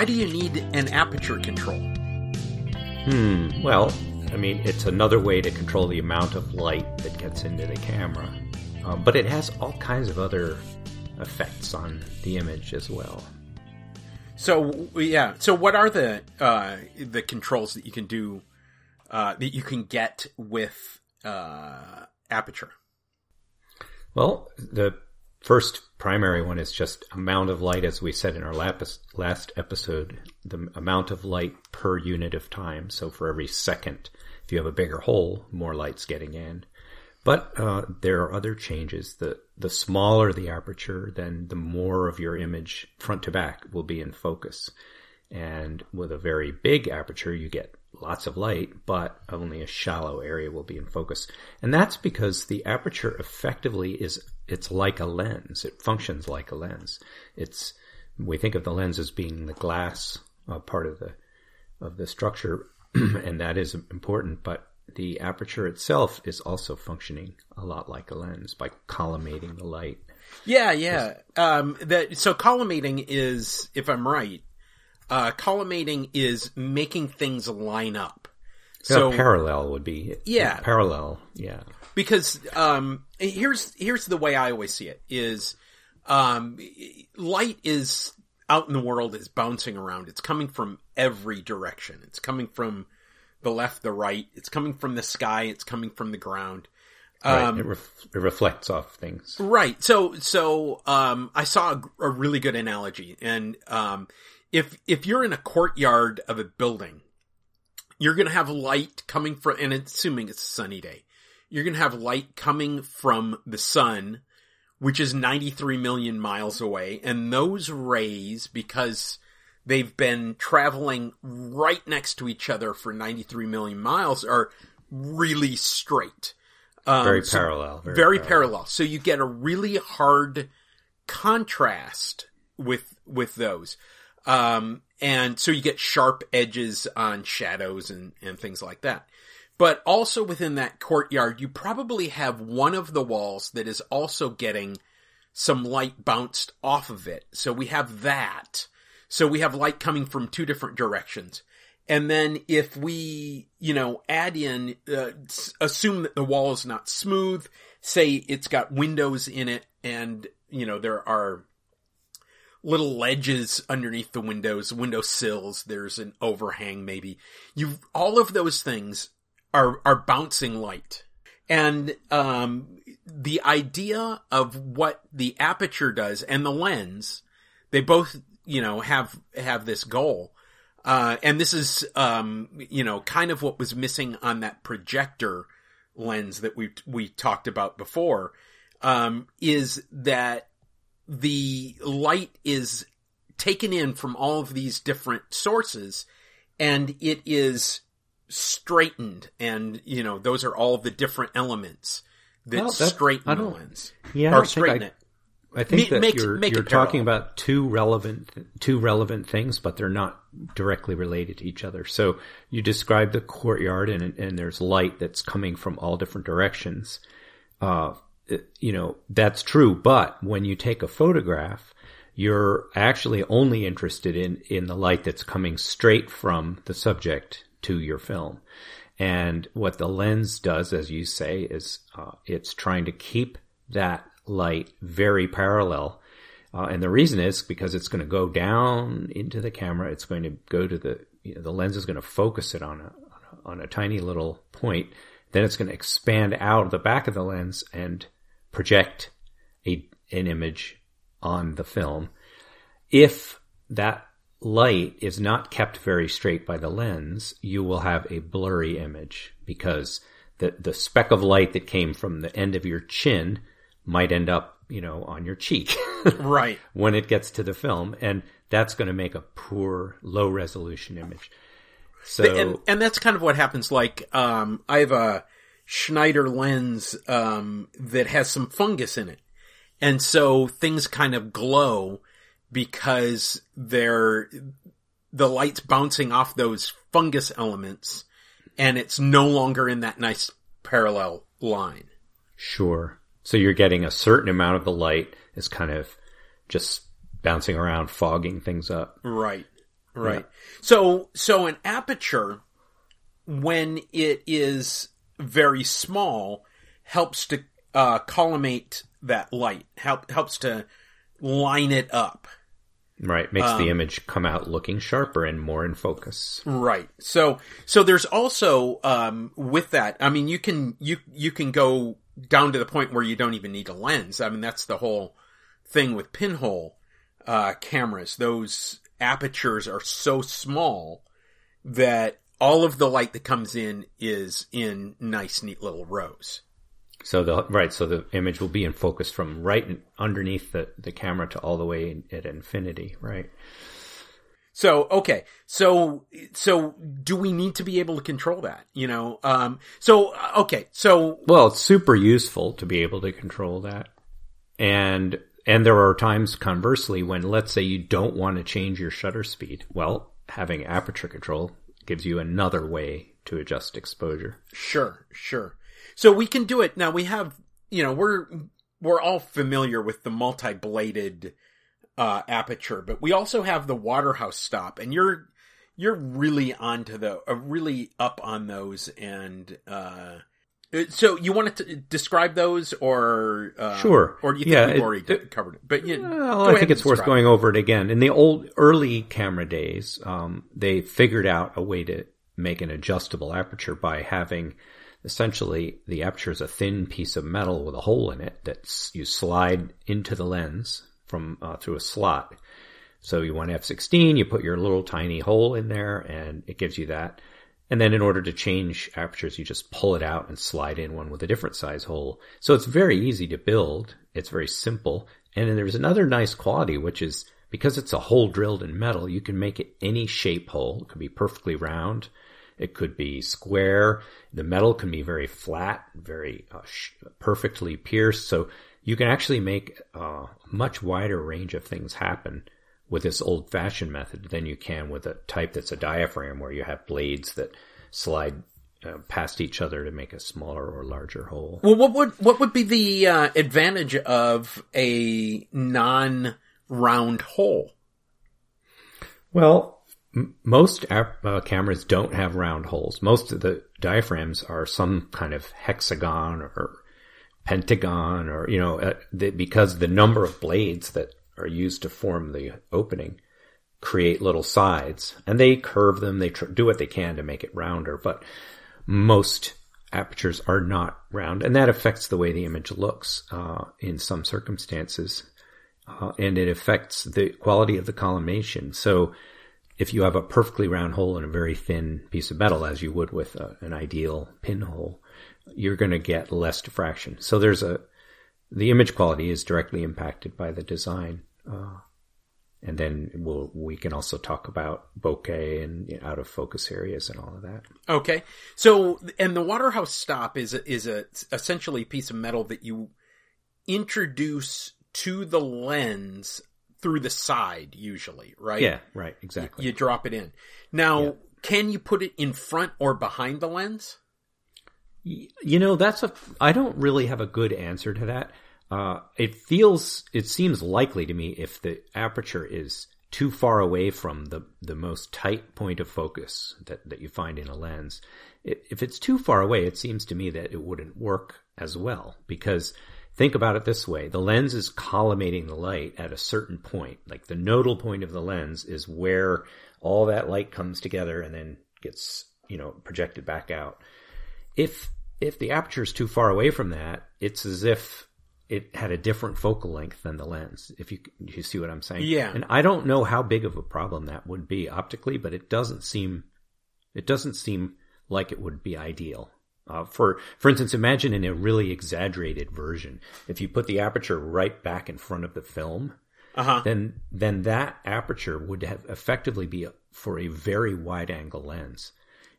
Why do you need an aperture control? Hmm. Well, I mean, it's another way to control the amount of light that gets into the camera, um, but it has all kinds of other effects on the image as well. So yeah. So what are the uh, the controls that you can do uh, that you can get with uh, aperture? Well, the first primary one is just amount of light, as we said in our last episode, the amount of light per unit of time. So for every second, if you have a bigger hole, more light's getting in. But uh, there are other changes. The the smaller the aperture, then the more of your image front to back will be in focus. And with a very big aperture, you get lots of light, but only a shallow area will be in focus. And that's because the aperture effectively is, it's like a lens. It functions like a lens. It's, we think of the lens as being the glass uh, part of the, of the structure, and that is important, but the aperture itself is also functioning a lot like a lens by collimating the light. Yeah, yeah. Um, that so collimating is, if I'm right, uh, collimating is making things line up. So yeah, parallel would be yeah parallel yeah because um, here's here's the way I always see it is um, light is out in the world is bouncing around. It's coming from every direction. It's coming from the left, the right. It's coming from the sky. It's coming from the ground. Um, right. It, ref- it, reflects off things. Right. So, so, um, I saw a, a, really good analogy and, um, if if you're in a courtyard of a building, you're going to have light coming from, and assuming it's a sunny day, you're going to have light coming from the sun, which is 93 million miles away, and those rays, because they've been traveling right next to each other for 93 million miles, are really straight. Um, very parallel. Very, very parallel. parallel. So you get a really hard contrast with with those. Um, and so you get sharp edges on shadows and, and things like that. But also within that courtyard, you probably have one of the walls that is also getting some light bounced off of it. So we have that. So we have light coming from two different directions. And then if we, you know, add in, uh, assume that the wall is not smooth, say it's got windows in it and, you know, there are little ledges underneath the windows, window sills. There's an overhang, maybe. You've, all of those things are, are bouncing light. And, um, the idea of what the aperture does and the lens, they both, you know, have, have this goal. Uh, and this is, um, you know, kind of what was missing on that projector lens that we, we talked about before, um, is that the light is taken in from all of these different sources and it is straightened and you know those are all the different elements that well, straighten the lens yeah or straighten I, it I think that you're, you're talking about two relevant two relevant things, but they're not directly related to each other. So you describe the courtyard, and and there's light that's coming from all different directions. Uh, you know, that's true. But when you take a photograph, you're actually only interested in, in the light that's coming straight from the subject to your film. And what the lens does, as you say, is uh, it's trying to keep that light very parallel. Uh, and the reason is because it's going to go down into the camera. It's going to go to the, you know, the lens is going to focus it on a, on a, tiny little point. Then it's going to expand out of the back of the lens and project a, an image on the film. If that light is not kept very straight by the lens, you will have a blurry image because the, the speck of light that came from the end of your chin might end up, you know, on your cheek. right. When it gets to the film. And that's going to make a poor, low resolution image. So, and, and that's kind of what happens. Like, um, I have a Schneider lens, um, that has some fungus in it. And so things kind of glow because they're, the light's bouncing off those fungus elements and it's no longer in that nice parallel line. Sure. So you're getting a certain amount of the light is kind of just bouncing around, fogging things up. Right. Right. Yeah. So, so an aperture, when it is very small, helps to uh, collimate that light. Help helps to line it up. Right, makes um, the image come out looking sharper and more in focus. Right. So so there's also um, with that. I mean, you can you you can go down to the point where you don't even need a lens. I mean, that's the whole thing with pinhole uh, cameras. Those apertures are so small that all of the light that comes in is in nice, neat little rows. So the right, so the image will be in focus from right underneath the, the camera to all the way at infinity, right? So okay, so so do we need to be able to control that? You know, um, so okay, so well, it's super useful to be able to control that, and and there are times conversely when let's say you don't want to change your shutter speed. Well, having aperture control gives you another way to adjust exposure. Sure, sure. So we can do it. Now we have, you know, we're, we're all familiar with the multi-bladed, uh, aperture, but we also have the Waterhouse stop and you're, you're really onto the, uh, really up on those and, uh, so you want to describe those, or uh, sure, or you think yeah, we've already it, covered it? But yeah, well, I think it's worth going over it again. In the old early camera days, um, they figured out a way to make an adjustable aperture by having essentially the aperture is a thin piece of metal with a hole in it that you slide into the lens from uh, through a slot. So you want f16, you put your little tiny hole in there, and it gives you that. And then in order to change apertures, you just pull it out and slide in one with a different size hole. So it's very easy to build. It's very simple. And then there's another nice quality, which is because it's a hole drilled in metal, you can make it any shape hole. It could be perfectly round. It could be square. The metal can be very flat, very uh, sh- perfectly pierced. So you can actually make a much wider range of things happen with this old fashioned method than you can with a type that's a diaphragm where you have blades that slide uh, past each other to make a smaller or larger hole. Well, what would what would be the uh, advantage of a non round hole? Well, most uh, cameras don't have round holes. Most of the diaphragms are some kind of hexagon or pentagon or, you know, uh, the, because the number of blades that are used to form the opening create little sides and they curve them. They tr- do what they can to make it rounder, but most apertures are not round and that affects the way the image looks, uh, in some circumstances. Uh, and it affects the quality of the collimation. So, if you have a perfectly round hole in a very thin piece of metal, as you would with a, an ideal pinhole, you're going to get less diffraction. So there's a, the image quality is directly impacted by the design. Uh, and then we'll, we can also talk about bokeh and you know, out of focus areas and all of that. Okay. So, and the Waterhouse stop is a, is a essentially a piece of metal that you introduce to the lens through the side usually, right? Yeah, right, exactly. You, you drop it in. Now, yeah. can you put it in front or behind the lens? You know, that's a, I don't really have a good answer to that. Uh, it feels, it seems likely to me if the aperture is too far away from the, the most tight point of focus that, that you find in a lens. If it's too far away, it seems to me that it wouldn't work as well because Think about it this way. The lens is collimating the light at a certain point. Like the nodal point of the lens is where all that light comes together and then gets, you know, projected back out. If, if the aperture is too far away from that, it's as if it had a different focal length than the lens. If you, you see what I'm saying? Yeah. And I don't know how big of a problem that would be optically, but it doesn't seem, it doesn't seem like it would be ideal. Uh, for for instance, imagine in a really exaggerated version, if you put the aperture right back in front of the film, uh-huh. then then that aperture would have effectively be a, for a very wide angle lens,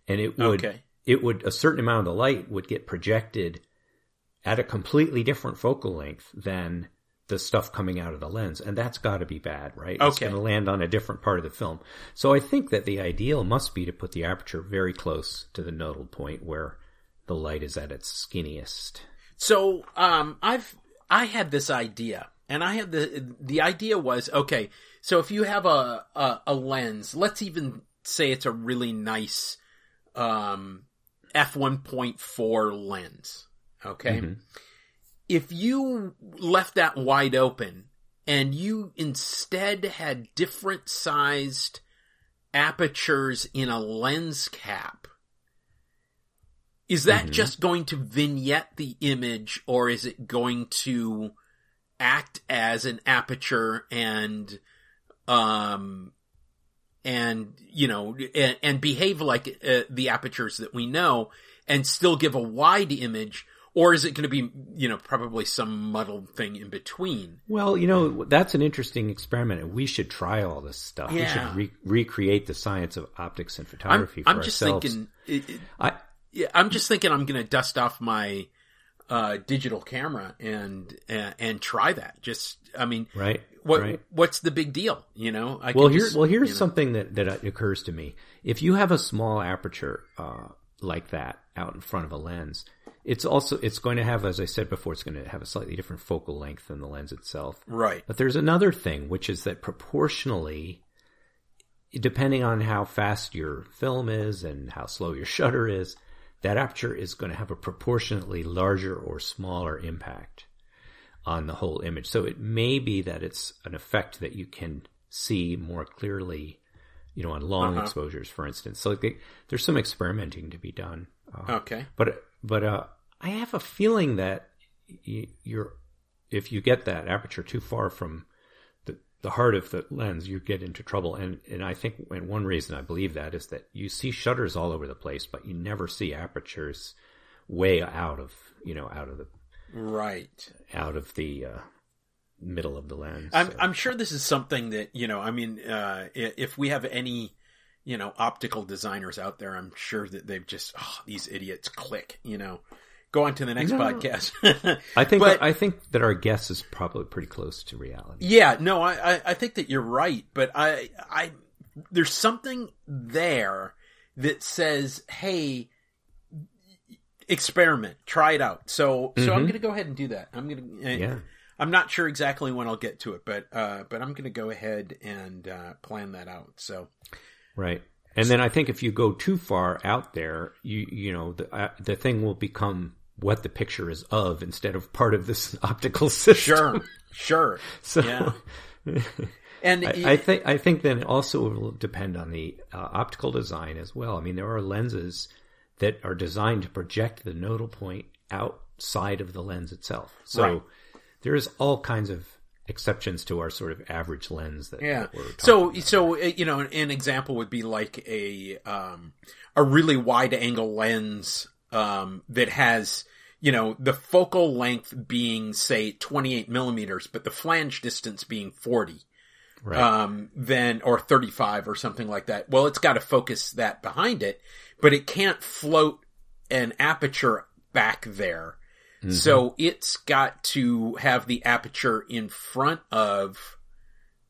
and it would okay. it would a certain amount of the light would get projected at a completely different focal length than the stuff coming out of the lens, and that's got to be bad, right? Okay. It's going to land on a different part of the film. So I think that the ideal must be to put the aperture very close to the nodal point where the light is at its skinniest. So um, I've I had this idea, and I had the the idea was okay. So if you have a a, a lens, let's even say it's a really nice um, f one point four lens, okay. Mm-hmm if you left that wide open and you instead had different sized apertures in a lens cap, is that mm-hmm. just going to vignette the image or is it going to act as an aperture and, um, and, you know, and, and behave like uh, the apertures that we know and still give a wide image or is it going to be, you know, probably some muddled thing in between? Well, you know, that's an interesting experiment, and we should try all this stuff. Yeah. We should re- recreate the science of optics and photography I'm, I'm just ourselves. thinking, it, it, I, yeah, I'm just thinking I'm going to dust off my uh, digital camera and, and, and try that. Just, I mean, right. What right. what's the big deal? You know, I well, here, just, well, here's you know. something that that occurs to me. If you have a small aperture uh, like that out in front of a lens, it's also it's going to have, as I said before, it's going to have a slightly different focal length than the lens itself. Right. But there's another thing, which is that proportionally, depending on how fast your film is and how slow your shutter is, that aperture is going to have a proportionately larger or smaller impact on the whole image. So it may be that it's an effect that you can see more clearly, you know, on long uh-huh. exposures, for instance. So there's some experimenting to be done. Uh, okay. But but uh, I have a feeling that you're if you get that aperture too far from the heart of the lens, you get into trouble. And and I think and one reason I believe that is that you see shutters all over the place, but you never see apertures way out of you know out of the right out of the uh, middle of the lens. I'm so. I'm sure this is something that you know. I mean, uh, if we have any you know, optical designers out there, I'm sure that they've just, oh, these idiots click, you know. Go on to the next no. podcast. I think but, I think that our guess is probably pretty close to reality. Yeah, no, I, I, I think that you're right, but I I there's something there that says, hey, experiment, try it out. So mm-hmm. so I'm mm-hmm. going to go ahead and do that. I'm going to yeah. I'm not sure exactly when I'll get to it, but uh, but I'm going to go ahead and uh, plan that out. So Right. And then I think if you go too far out there, you you know the uh, the thing will become what the picture is of instead of part of this optical system. Sure, sure. so, yeah. and I, I, think I think then also will depend on the uh, optical design as well. I mean, there are lenses that are designed to project the nodal point outside of the lens itself. So right. there's all kinds of exceptions to our sort of average lens that, yeah. That so so uh, you know an example would be like a um, a really wide angle lens um, that has you know the focal length being say 28 millimeters but the flange distance being 40 right. um, then or 35 or something like that well it's got to focus that behind it but it can't float an aperture back there Mm-hmm. So it's got to have the aperture in front of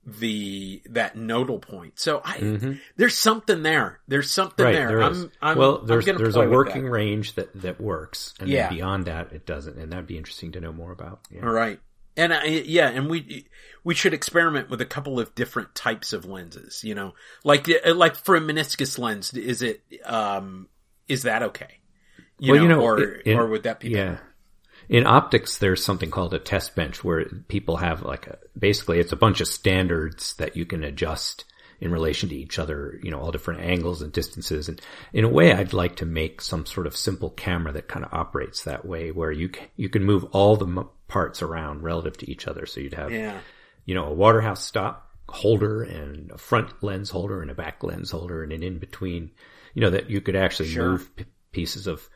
the that nodal point. So I mm-hmm. there's something there. There's something right, there. there I'm, I'm, well, there's there's a working that. range that that works, and yeah. beyond that, it doesn't. And that'd be interesting to know more about. Yeah. All right. And I, yeah, and we we should experiment with a couple of different types of lenses. You know, like like for a meniscus lens, is it um is that okay? You well, know, you know, or it, it, or would that be yeah? In optics, there's something called a test bench where people have like a, basically it's a bunch of standards that you can adjust in relation to each other, you know, all different angles and distances. And in a way, I'd like to make some sort of simple camera that kind of operates that way where you can, you can move all the parts around relative to each other. So you'd have, yeah. you know, a Waterhouse stop holder and a front lens holder and a back lens holder and an in between, you know, that you could actually sure. move p- pieces of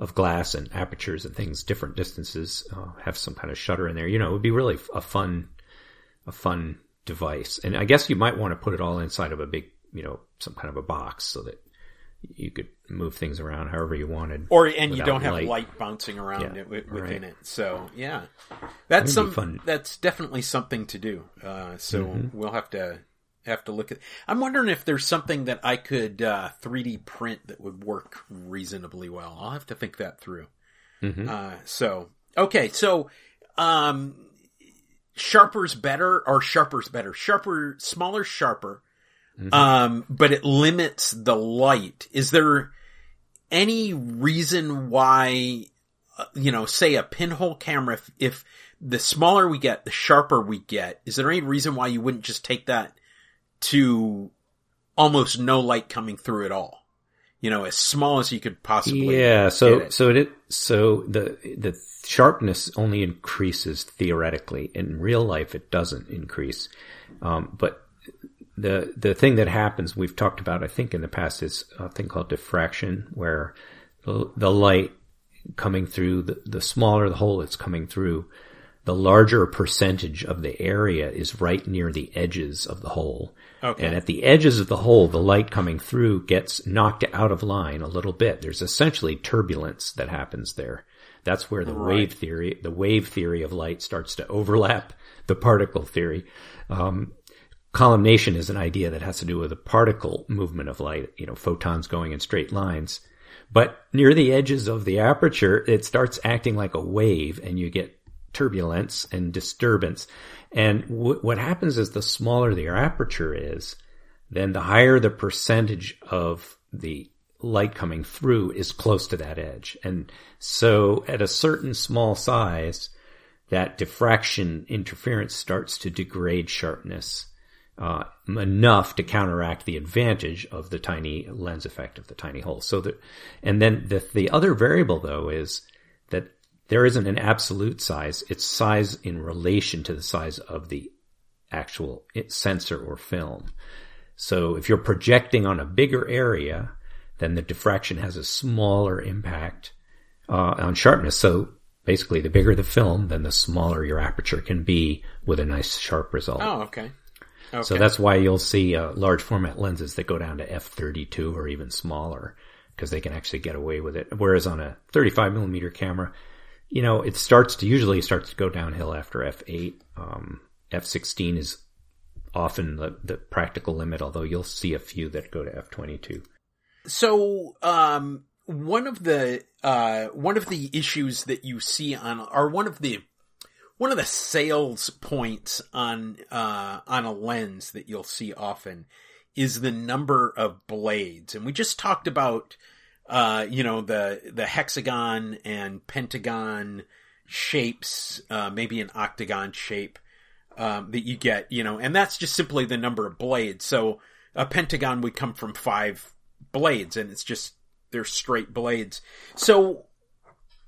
of glass and apertures and things, different distances, uh, have some kind of shutter in there. You know, it would be really a fun, a fun device. And I guess you might want to put it all inside of a big, you know, some kind of a box so that you could move things around however you wanted. Or and you don't have light, light bouncing around yeah, it within right. it. So yeah, that's some fun. That's definitely something to do. Uh, so mm-hmm. we'll have to have to look at. I'm wondering if there's something that I could uh, 3D print that would work reasonably well. I'll have to think that through. Mm-hmm. Uh, so okay, so um, sharper's better or sharper's better. Sharper, smaller, sharper. Mm-hmm. Um, but it limits the light. Is there any reason why, uh, you know, say a pinhole camera, if, if the smaller we get, the sharper we get, is there any reason why you wouldn't just take that to almost no light coming through at all? You know, as small as you could possibly. Yeah. So, so it, so the, the sharpness only increases theoretically. In real life, it doesn't increase. Um, but the the thing that happens we've talked about I think in the past is a thing called diffraction where the, the light coming through the, the smaller the hole it's coming through the larger percentage of the area is right near the edges of the hole. Okay. And at the edges of the hole, the light coming through gets knocked out of line a little bit. There's essentially turbulence that happens there. That's where the right. wave theory, the wave theory of light starts to overlap the particle theory. Um, collimation is an idea that has to do with the particle movement of light, you know, photons going in straight lines. But near the edges of the aperture, it starts acting like a wave and you get turbulence and disturbance. And w- what happens is the smaller the aperture is, then the higher the percentage of the light coming through is close to that edge. And so at a certain small size, that diffraction interference starts to degrade sharpness uh, enough to counteract the advantage of the tiny lens effect of the tiny hole. So that, and then the, the other variable though is that there isn't an absolute size. It's size in relation to the size of the actual sensor or film. So if you're projecting on a bigger area, then the diffraction has a smaller impact uh, on sharpness. So basically, the bigger the film, then the smaller your aperture can be with a nice sharp result. Oh, okay. Okay. So that's why you'll see uh, large format lenses that go down to f32 or even smaller because they can actually get away with it. Whereas on a 35 millimeter camera, you know, it starts to usually starts to go downhill after f8. Um, f16 is often the, the practical limit, although you'll see a few that go to f22. So, um, one of the uh, one of the issues that you see on, or one of the one of the sales points on uh, on a lens that you'll see often is the number of blades, and we just talked about uh, you know the the hexagon and pentagon shapes, uh, maybe an octagon shape um, that you get, you know, and that's just simply the number of blades. So a pentagon would come from five blades, and it's just they're straight blades. So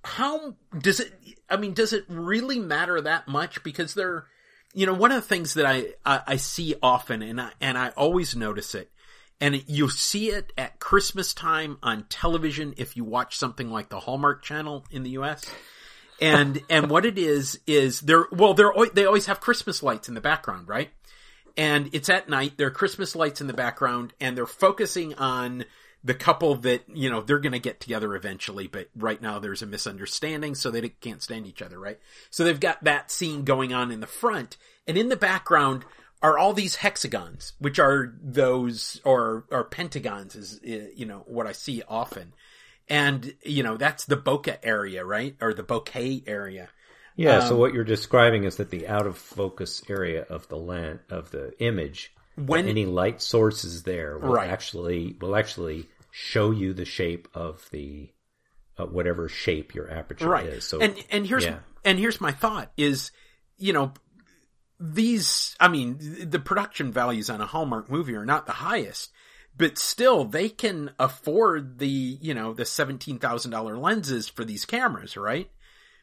how does it i mean does it really matter that much because they're you know one of the things that i i, I see often and i and i always notice it and you'll see it at christmas time on television if you watch something like the hallmark channel in the us and and what it is is they're well they're they always have christmas lights in the background right? And it's at night there are christmas lights in the background and they're focusing on the couple that you know they're going to get together eventually but right now there's a misunderstanding so they can't stand each other right? So they've got that scene going on in the front and in the background are all these hexagons which are those or or pentagons is you know what i see often and you know that's the bokeh area right or the bokeh area yeah um, so what you're describing is that the out of focus area of the lens of the image when any light sources there will right. actually will actually show you the shape of the uh, whatever shape your aperture right. is. So and and here's yeah. and here's my thought is you know these I mean the production values on a Hallmark movie are not the highest but still they can afford the you know the $17,000 lenses for these cameras right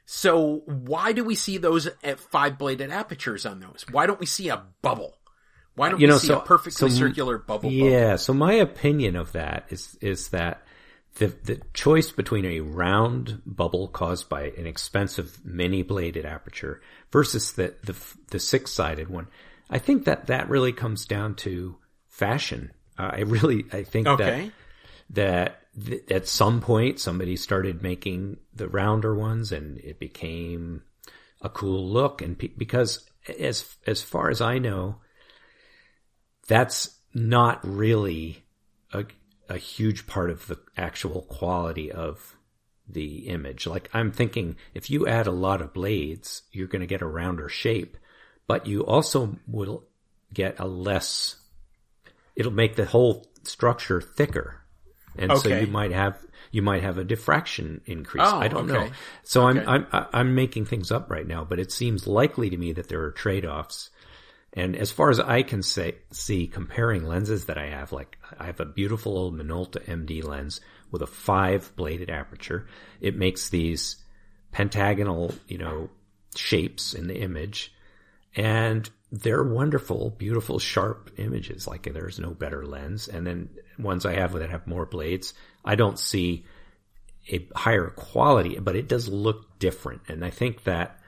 so why do we see those at five bladed apertures on those why don't we see a bubble why don't you we know, see so, a perfectly so, circular bubble? Yeah. Bubble? So my opinion of that is is that the the choice between a round bubble caused by an expensive many bladed aperture versus the the, the six sided one. I think that that really comes down to fashion. Uh, I really, I think okay. that, that th- at some point somebody started making the rounder ones and it became a cool look. And pe- because as, as far as I know, that's not really a, a huge part of the actual quality of the image. Like I'm thinking if you add a lot of blades, you're going to get a rounder shape, but you also will get a less, it'll make the whole structure thicker. And okay. so you might have, you might have a diffraction increase. Oh, I don't okay. know. So okay. I'm, I'm, I'm making things up right now, but it seems likely to me that there are trade-offs and as far as I can say, see comparing lenses that I have, like I have a beautiful old Minolta MD lens with a five bladed aperture. It makes these pentagonal, you know, shapes in the image and they're wonderful, beautiful, sharp images. Like there's no better lens. And then ones I have that have more blades, I don't see a higher quality, but it does look different. And I think that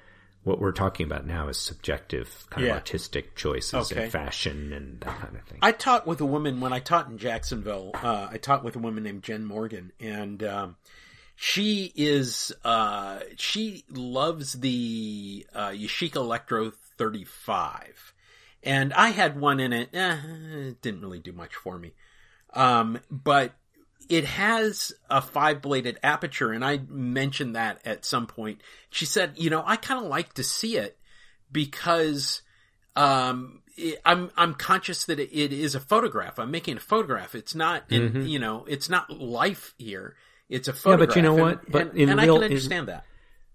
what we're talking about now is subjective kind yeah. of artistic choices okay. and fashion and that kind of thing. I taught with a woman when I taught in Jacksonville. Uh, I taught with a woman named Jen Morgan, and um, she is uh, she loves the uh, Yashica Electro 35, and I had one in it. Eh, it didn't really do much for me, um, but it has a five bladed aperture, and I mentioned that at some point. She said, "You know, I kind of like to see it because um, it, I'm I'm conscious that it, it is a photograph. I'm making a photograph. It's not, in, mm-hmm. you know, it's not life here. It's a photograph. Yeah, but you know what? And, but and, and real, I can understand in, that.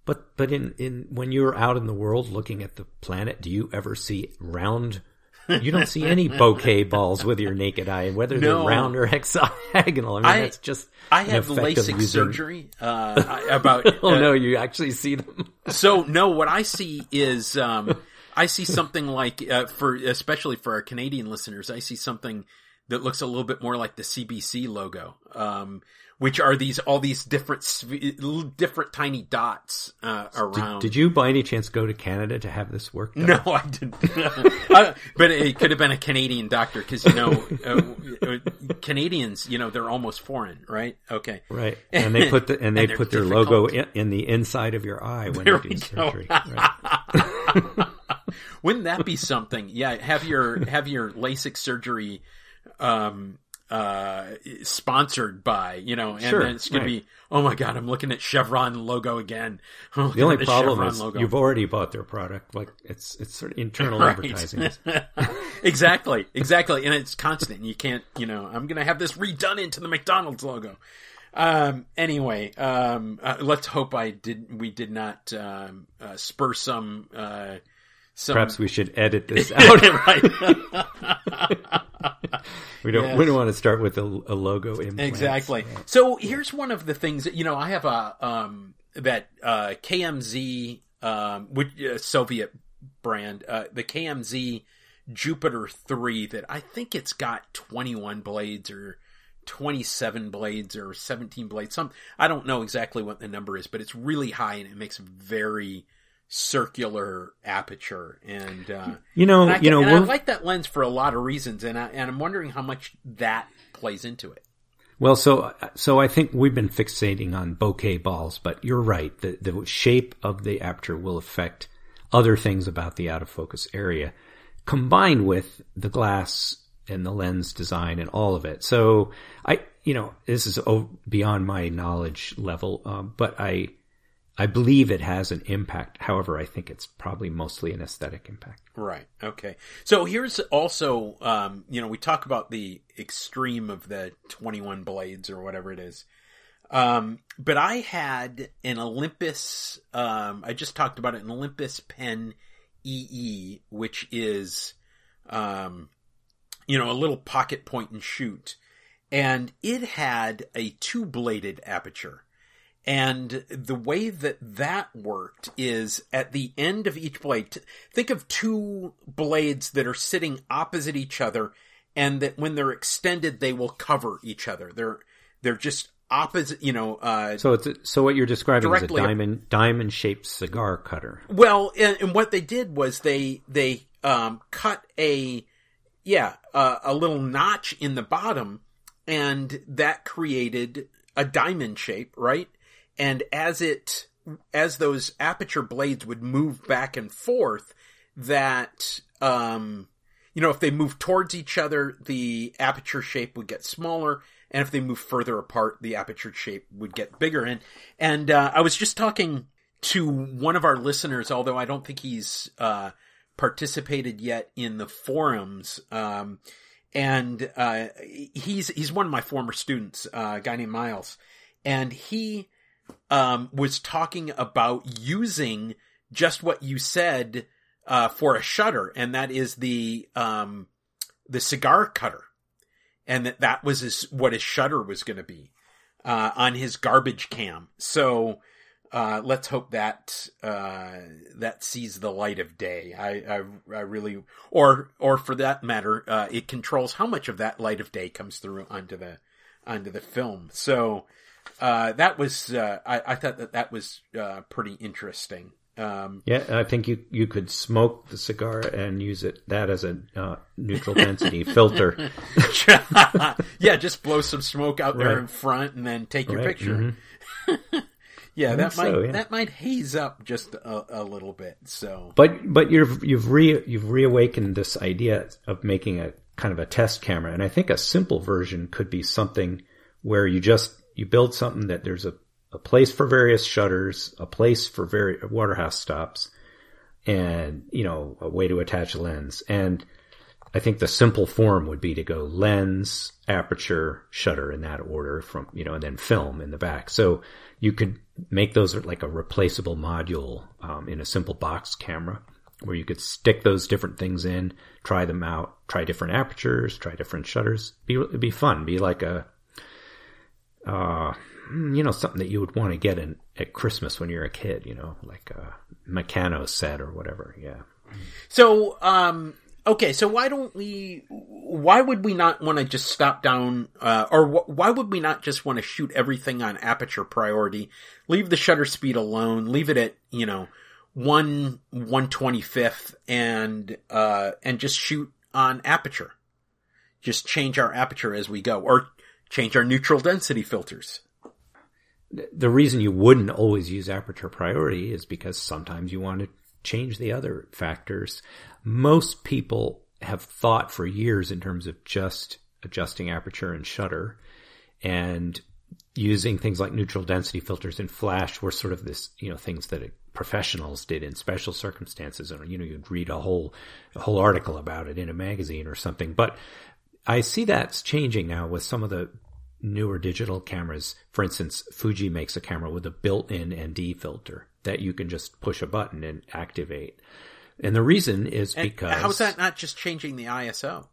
But but in in when you're out in the world looking at the planet, do you ever see round? You don't see any bokeh balls with your naked eye, whether no. they're round or hexagonal. I mean, I, that's just. I have LASIK using... surgery uh, about. oh uh, no, you actually see them. so no, what I see is um, I see something like uh, for especially for our Canadian listeners, I see something that looks a little bit more like the CBC logo. Um, which are these all these different different tiny dots uh, around. Did, did, you by any chance go to Canada to have this work? Done? No, I didn't. uh, but it could have been a Canadian doctor because you know uh, uh, Canadians, you know, they're almost foreign, right? Okay, right. And they put the, and they and put their logo in, in, the inside of your eye when there you do surgery. Wouldn't that be something? Yeah, have your have your LASIK surgery um, uh, sponsored by, you know, and sure, then it's going right. to be, oh my God, I'm looking at Chevron logo again. The only problem Chevron is logo. you've already bought their product. Like it's, it's sort of internal right. advertising. exactly. Exactly. And it's constant. You can't, you know, I'm going to have this redone into the McDonald's logo. Um, anyway, um, uh, let's hope I did, we did not, um, uh, spur some, uh, some... Perhaps we should edit this out. right. we don't yes. we don't want to start with a, a logo implant. Exactly. So here's one of the things that you know I have a um that uh KMZ um which uh, Soviet brand uh the KMZ Jupiter 3 that I think it's got 21 blades or 27 blades or 17 blades some I don't know exactly what the number is but it's really high and it makes very circular aperture and uh, you know I, you know I like that lens for a lot of reasons and I, and I'm wondering how much that plays into it. Well, so so I think we've been fixating on bokeh balls, but you're right. The the shape of the aperture will affect other things about the out of focus area, combined with the glass and the lens design and all of it. So I, you know, this is beyond my knowledge level, um, but I I believe it has an impact. However, I think it's probably mostly an aesthetic impact. Right. Okay. So here's also, um, you know, we talk about the extreme of the 21 blades or whatever it is. Um, but I had an Olympus, um, I just talked about it, an Olympus Pen EE, which is, um, you know, a little pocket point and shoot. And it had a two bladed aperture. And the way that that worked is at the end of each blade, think of two blades that are sitting opposite each other and that when they're extended, they will cover each other. They're, they're just opposite, you know, uh, so it's, so what you're describing is a diamond, diamond shaped cigar cutter. Well, and, and what they did was they, they, um, cut a yeah uh, a little notch in the bottom, and that created a diamond shape, right? And as it as those aperture blades would move back and forth, that um, you know if they move towards each other, the aperture shape would get smaller and if they move further apart, the aperture shape would get bigger. And and uh, I was just talking to one of our listeners, although I don't think he's uh, participated yet in the forums. Um, and uh, he's he's one of my former students, uh, a guy named Miles, and he um, was talking about using just what you said uh, for a shutter, and that is the um, the cigar cutter and that that was his, what his shutter was going to be uh, on his garbage cam. So uh, let's hope that uh, that sees the light of day. I, I, I really, or or for that matter, uh, it controls how much of that light of day comes through onto the onto the film. So uh, that was uh, I, I, thought that that was pretty interesting. Um, yeah, I think you you could smoke the cigar and use it that as a uh, neutral density filter. yeah, just blow some smoke out there in front and then take your right. picture. Mm-hmm. yeah, that might so, yeah. that might haze up just a, a, little bit. So, but but you've you've re you've reawakened this idea of making a kind of a test camera, and I think a simple version could be something where you just you build something that there's a a place for various shutters, a place for very Waterhouse stops, and you know a way to attach a lens. And I think the simple form would be to go lens, aperture, shutter in that order from you know, and then film in the back. So you could make those like a replaceable module um, in a simple box camera where you could stick those different things in, try them out, try different apertures, try different shutters. Be, it'd be fun. Be like a, uh, you know, something that you would want to get in at Christmas when you're a kid, you know, like a Meccano set or whatever. Yeah. So, um, okay, so why don't we, why would we not want to just stop down, uh, or wh- why would we not just want to shoot everything on aperture priority, leave the shutter speed alone, leave it at, you know, one, one twenty-fifth and, uh, and just shoot on aperture. Just change our aperture as we go, or change our neutral density filters the reason you wouldn't always use aperture priority is because sometimes you want to change the other factors. Most people have thought for years in terms of just adjusting aperture and shutter and using things like neutral density filters and flash were sort of this, you know, things that professionals did in special circumstances. And, you know, you'd read a whole, a whole article about it in a magazine or something. But I see that's changing now with some of the newer digital cameras. For instance, Fuji makes a camera with a built-in ND filter that you can just push a button and activate. And the reason is and because how's that not just changing the ISO?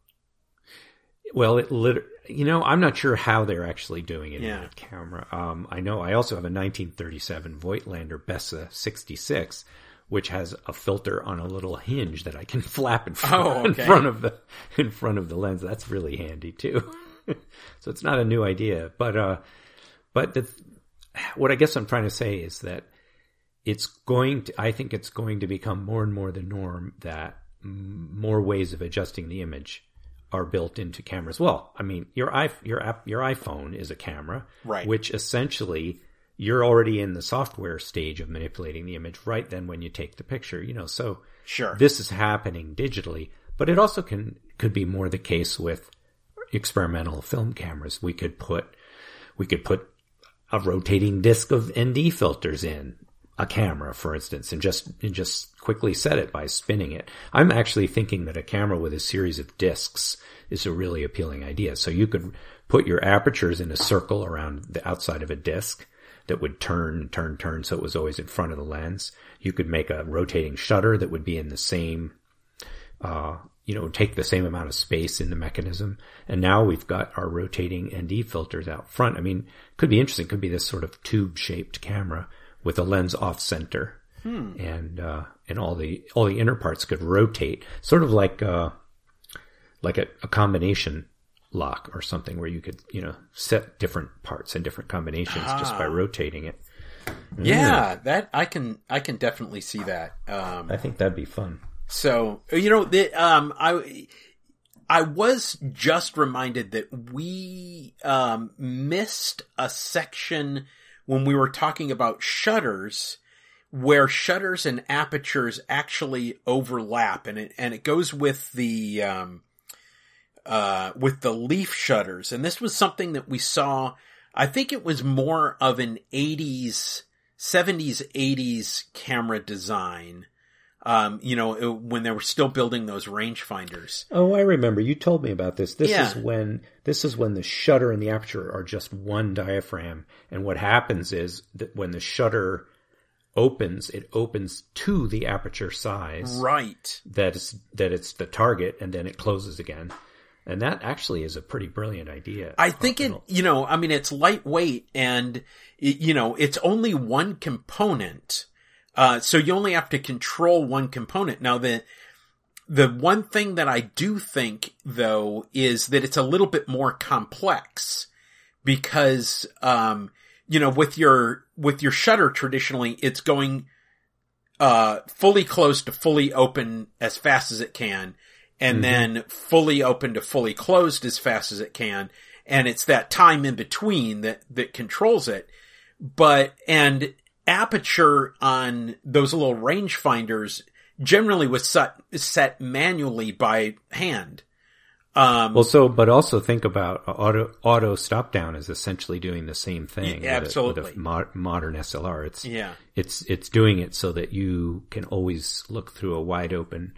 Well, it lit- you know, I'm not sure how they're actually doing it yeah. in that camera. Um, I know I also have a 1937 Voigtlander Bessa 66, which has a filter on a little hinge that I can flap in front, oh, okay. in front of the in front of the lens. That's really handy too. so it's not a new idea, but uh, but the, what I guess I'm trying to say is that it's going to. I think it's going to become more and more the norm that more ways of adjusting the image are built into cameras. Well, I mean, your i your app your iPhone is a camera, right? Which essentially you're already in the software stage of manipulating the image right then when you take the picture. You know, so sure this is happening digitally, but it also can could be more the case with experimental film cameras. We could put, we could put a rotating disc of ND filters in a camera, for instance, and just, and just quickly set it by spinning it. I'm actually thinking that a camera with a series of discs is a really appealing idea. So you could put your apertures in a circle around the outside of a disc that would turn, turn, turn. So it was always in front of the lens. You could make a rotating shutter that would be in the same, uh, you know, take the same amount of space in the mechanism. And now we've got our rotating ND filters out front. I mean, could be interesting. Could be this sort of tube shaped camera with a lens off center. Hmm. And, uh, and all the, all the inner parts could rotate sort of like, uh, like a, a combination lock or something where you could, you know, set different parts and different combinations ah. just by ah. rotating it. Yeah, mm. that I can I can definitely see that. Um, I think that'd be fun. So you know that um, I I was just reminded that we um, missed a section when we were talking about shutters where shutters and apertures actually overlap and it and it goes with the um, uh, with the leaf shutters and this was something that we saw I think it was more of an 80s 70s 80s camera design um, you know, when they were still building those rangefinders. Oh, I remember. You told me about this. This yeah. is when this is when the shutter and the aperture are just one diaphragm, and what happens is that when the shutter opens, it opens to the aperture size. Right. That is that it's the target, and then it closes again. And that actually is a pretty brilliant idea. I think it, you know, I mean, it's lightweight and, you know, it's only one component uh, so you only have to control one component. Now the, the one thing that I do think though is that it's a little bit more complex because, um, you know, with your, with your shutter traditionally, it's going, uh, fully closed to fully open as fast as it can and mm-hmm. then fully open to fully closed as fast as it can. And it's that time in between that, that controls it. But, and aperture on those little rangefinders generally was set, set manually by hand. Um, well, so, but also think about auto, auto stop down is essentially doing the same thing. Yeah, absolutely. With a, with a mo- modern SLR. It's, yeah, it's, it's doing it so that you can always look through a wide open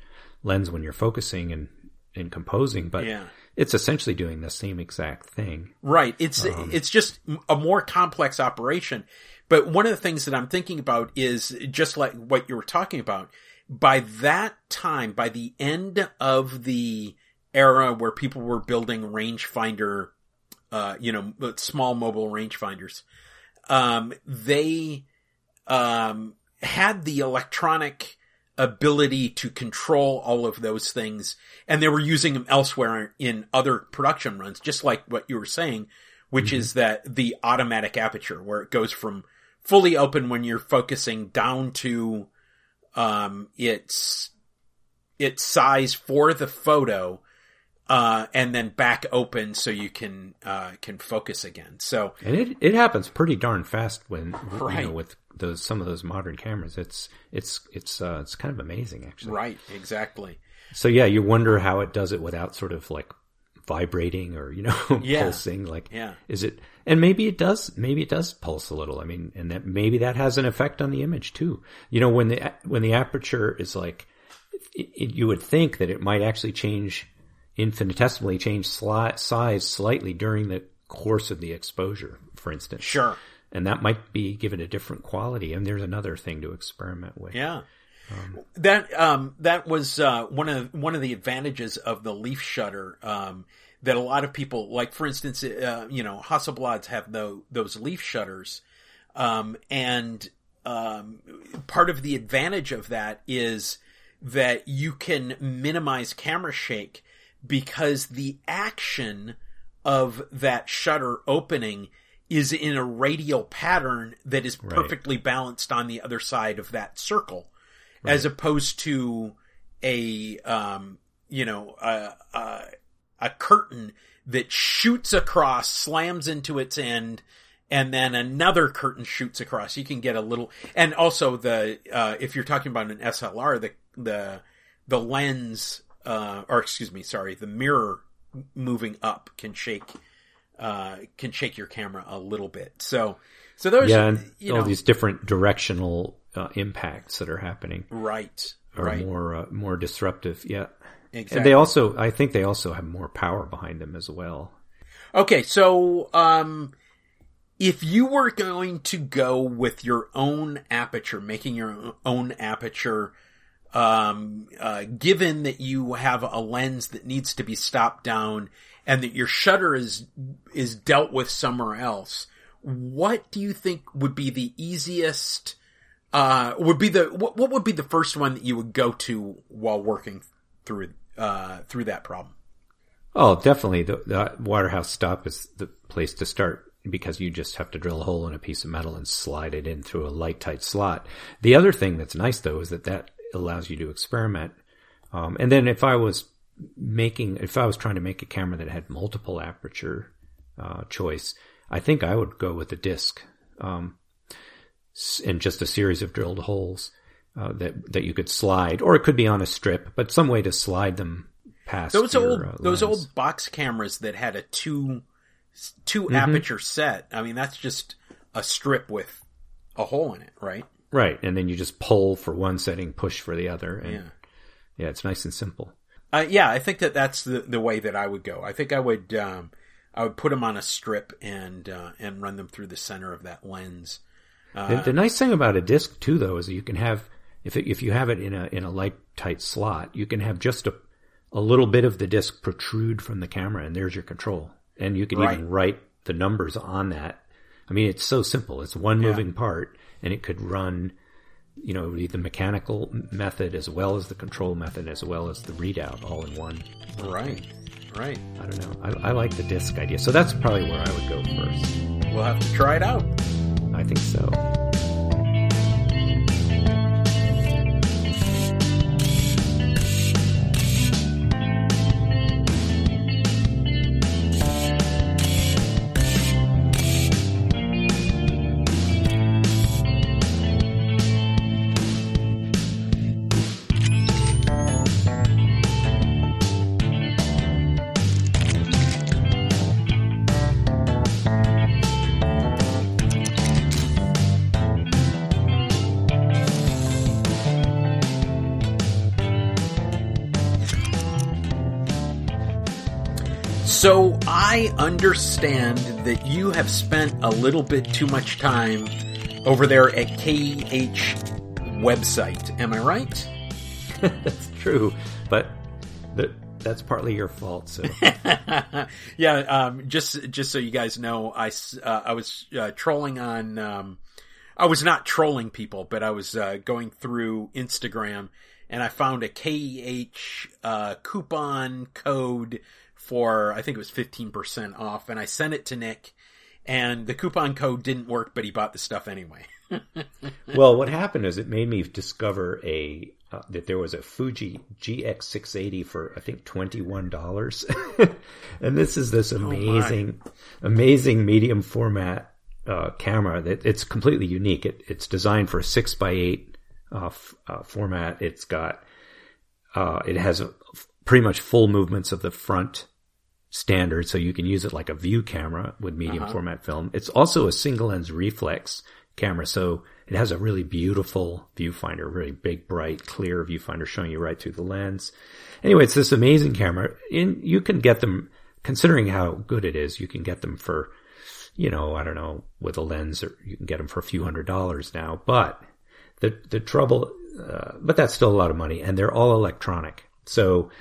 lens when you're focusing and, and composing, but yeah. it's essentially doing the same exact thing. Right. It's, um, it's just a more complex operation. But one of the things that I'm thinking about is just like what you were talking about. By that time, by the end of the era where people were building rangefinder, uh, you know, small mobile rangefinders, um, they, um, had the electronic ability to control all of those things and they were using them elsewhere in other production runs, just like what you were saying, which mm-hmm. is that the automatic aperture where it goes from fully open when you're focusing down to um, its its size for the photo uh, and then back open so you can uh, can focus again. So and it it happens pretty darn fast when right. you know with those some of those modern cameras. It's it's it's uh, it's kind of amazing actually. Right, exactly. So yeah, you wonder how it does it without sort of like vibrating or you know yeah. pulsing like yeah. is it and maybe it does maybe it does pulse a little i mean and that maybe that has an effect on the image too you know when the when the aperture is like it, it, you would think that it might actually change infinitesimally change sli- size slightly during the course of the exposure for instance. Sure. And that might be given a different quality and there's another thing to experiment with. Yeah. Um, that um, that was uh, one of one of the advantages of the leaf shutter um, that a lot of people like. For instance, uh, you know, Hasselblads have the, those leaf shutters, um, and um, part of the advantage of that is that you can minimize camera shake because the action of that shutter opening is in a radial pattern that is perfectly right. balanced on the other side of that circle right. as opposed to a um, you know a, a, a curtain that shoots across, slams into its end, and then another curtain shoots across. You can get a little, and also the uh, if you're talking about an SLR, the the the lens, uh, or excuse me, sorry, the mirror moving up can shake uh, can shake your camera a little bit. So so those yeah, and you know, all these different directional uh, impacts that are happening. Right. Are right. more uh, more disruptive. Yeah. Exactly. And they also, I think, they also have more power behind them as well. Okay, so um, if you were going to go with your own aperture, making your own aperture, um, uh, given that you have a lens that needs to be stopped down and that your shutter is is dealt with somewhere else, what do you think would be the easiest? Uh, would be the what, what would be the first one that you would go to while working through uh, through that problem? Oh, definitely. The, the Waterhouse stop is the place to start because you just have to drill a hole in a piece of metal and slide it in through a light tight slot. The other thing that's nice though is that that allows you to experiment Um, and then if I was making, if I was trying to make a camera that had multiple aperture uh, choice, I think I would go with a disc um, and just a series of drilled holes uh, that that you could slide, or it could be on a strip, but some way to slide them past those your, old uh, those old box cameras that had a two 2 mm-hmm. aperture set. I mean, that's just a strip with a hole in it, right? Right, and then you just pull for one setting, push for the other, and yeah, yeah it's nice and simple. Uh, yeah, I think that that's the the way that I would go. I think I would um, I would put them on a strip and uh, and run them through the center of that lens. Uh, the, the, nice thing about a disc too, though, is you can have if it, if you have it in a in a light tight slot, you can have just a a little bit of the disc protrude from the camera, and there's your control, and you can right. even write the numbers on that. I mean, it's so simple. It's one yeah. moving part, and it could run, you know, the mechanical method as well as the control method as well as the readout all in one. Right. Right. I don't know. I, I like the disc idea. So that's probably where I would go first. We'll have to try it out. I think. So understand that you have spent a little bit too much time over there at KEH website. Am I right? that's true, but that's partly your fault. So yeah, um, just just so you guys know, I uh, I was uh, trolling on. Um, I was not trolling people, but I was uh, going through Instagram and I found a KEH uh, coupon code for I think it was 15% off and I sent it to Nick and the coupon code didn't work but he bought the stuff anyway. well, what happened is it made me discover a uh, that there was a Fuji GX680 for I think $21. and this is this oh, amazing oh amazing medium format uh, camera that it's completely unique. It, it's designed for a 6 by 8 uh, f- uh, format. It's got uh, it has a, pretty much full movements of the front standard, so you can use it like a view camera with medium uh-huh. format film. It's also a single lens reflex camera, so it has a really beautiful viewfinder, really big, bright, clear viewfinder showing you right through the lens. Anyway, it's this amazing camera. And you can get them, considering how good it is, you can get them for, you know, I don't know, with a lens, or you can get them for a few hundred dollars now. But the the trouble, uh, but that's still a lot of money, and they're all electronic. So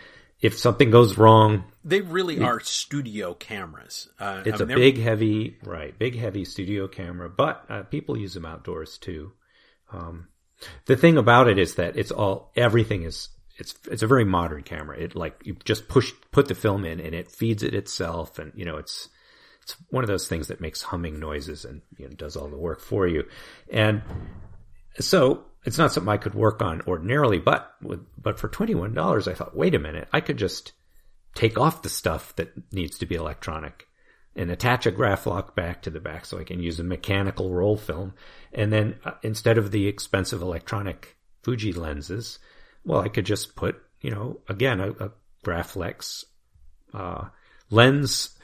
if something goes wrong, they really are studio cameras. Uh, it's I mean, a big, heavy, right? Big, heavy studio camera, but uh, people use them outdoors too. Um, the thing about it is that it's all everything is it's it's a very modern camera. It like you just push put the film in and it feeds it itself, and you know it's it's one of those things that makes humming noises and you know, does all the work for you. And so it's not something I could work on ordinarily, but with, but for $21, I thought, wait a minute, I could just take off the stuff that needs to be electronic and attach a Graflok back to the back so I can use a mechanical roll film. And then uh, instead of the expensive electronic Fuji lenses, well, I could just put, you know, again, a, a Graflex, uh, lens,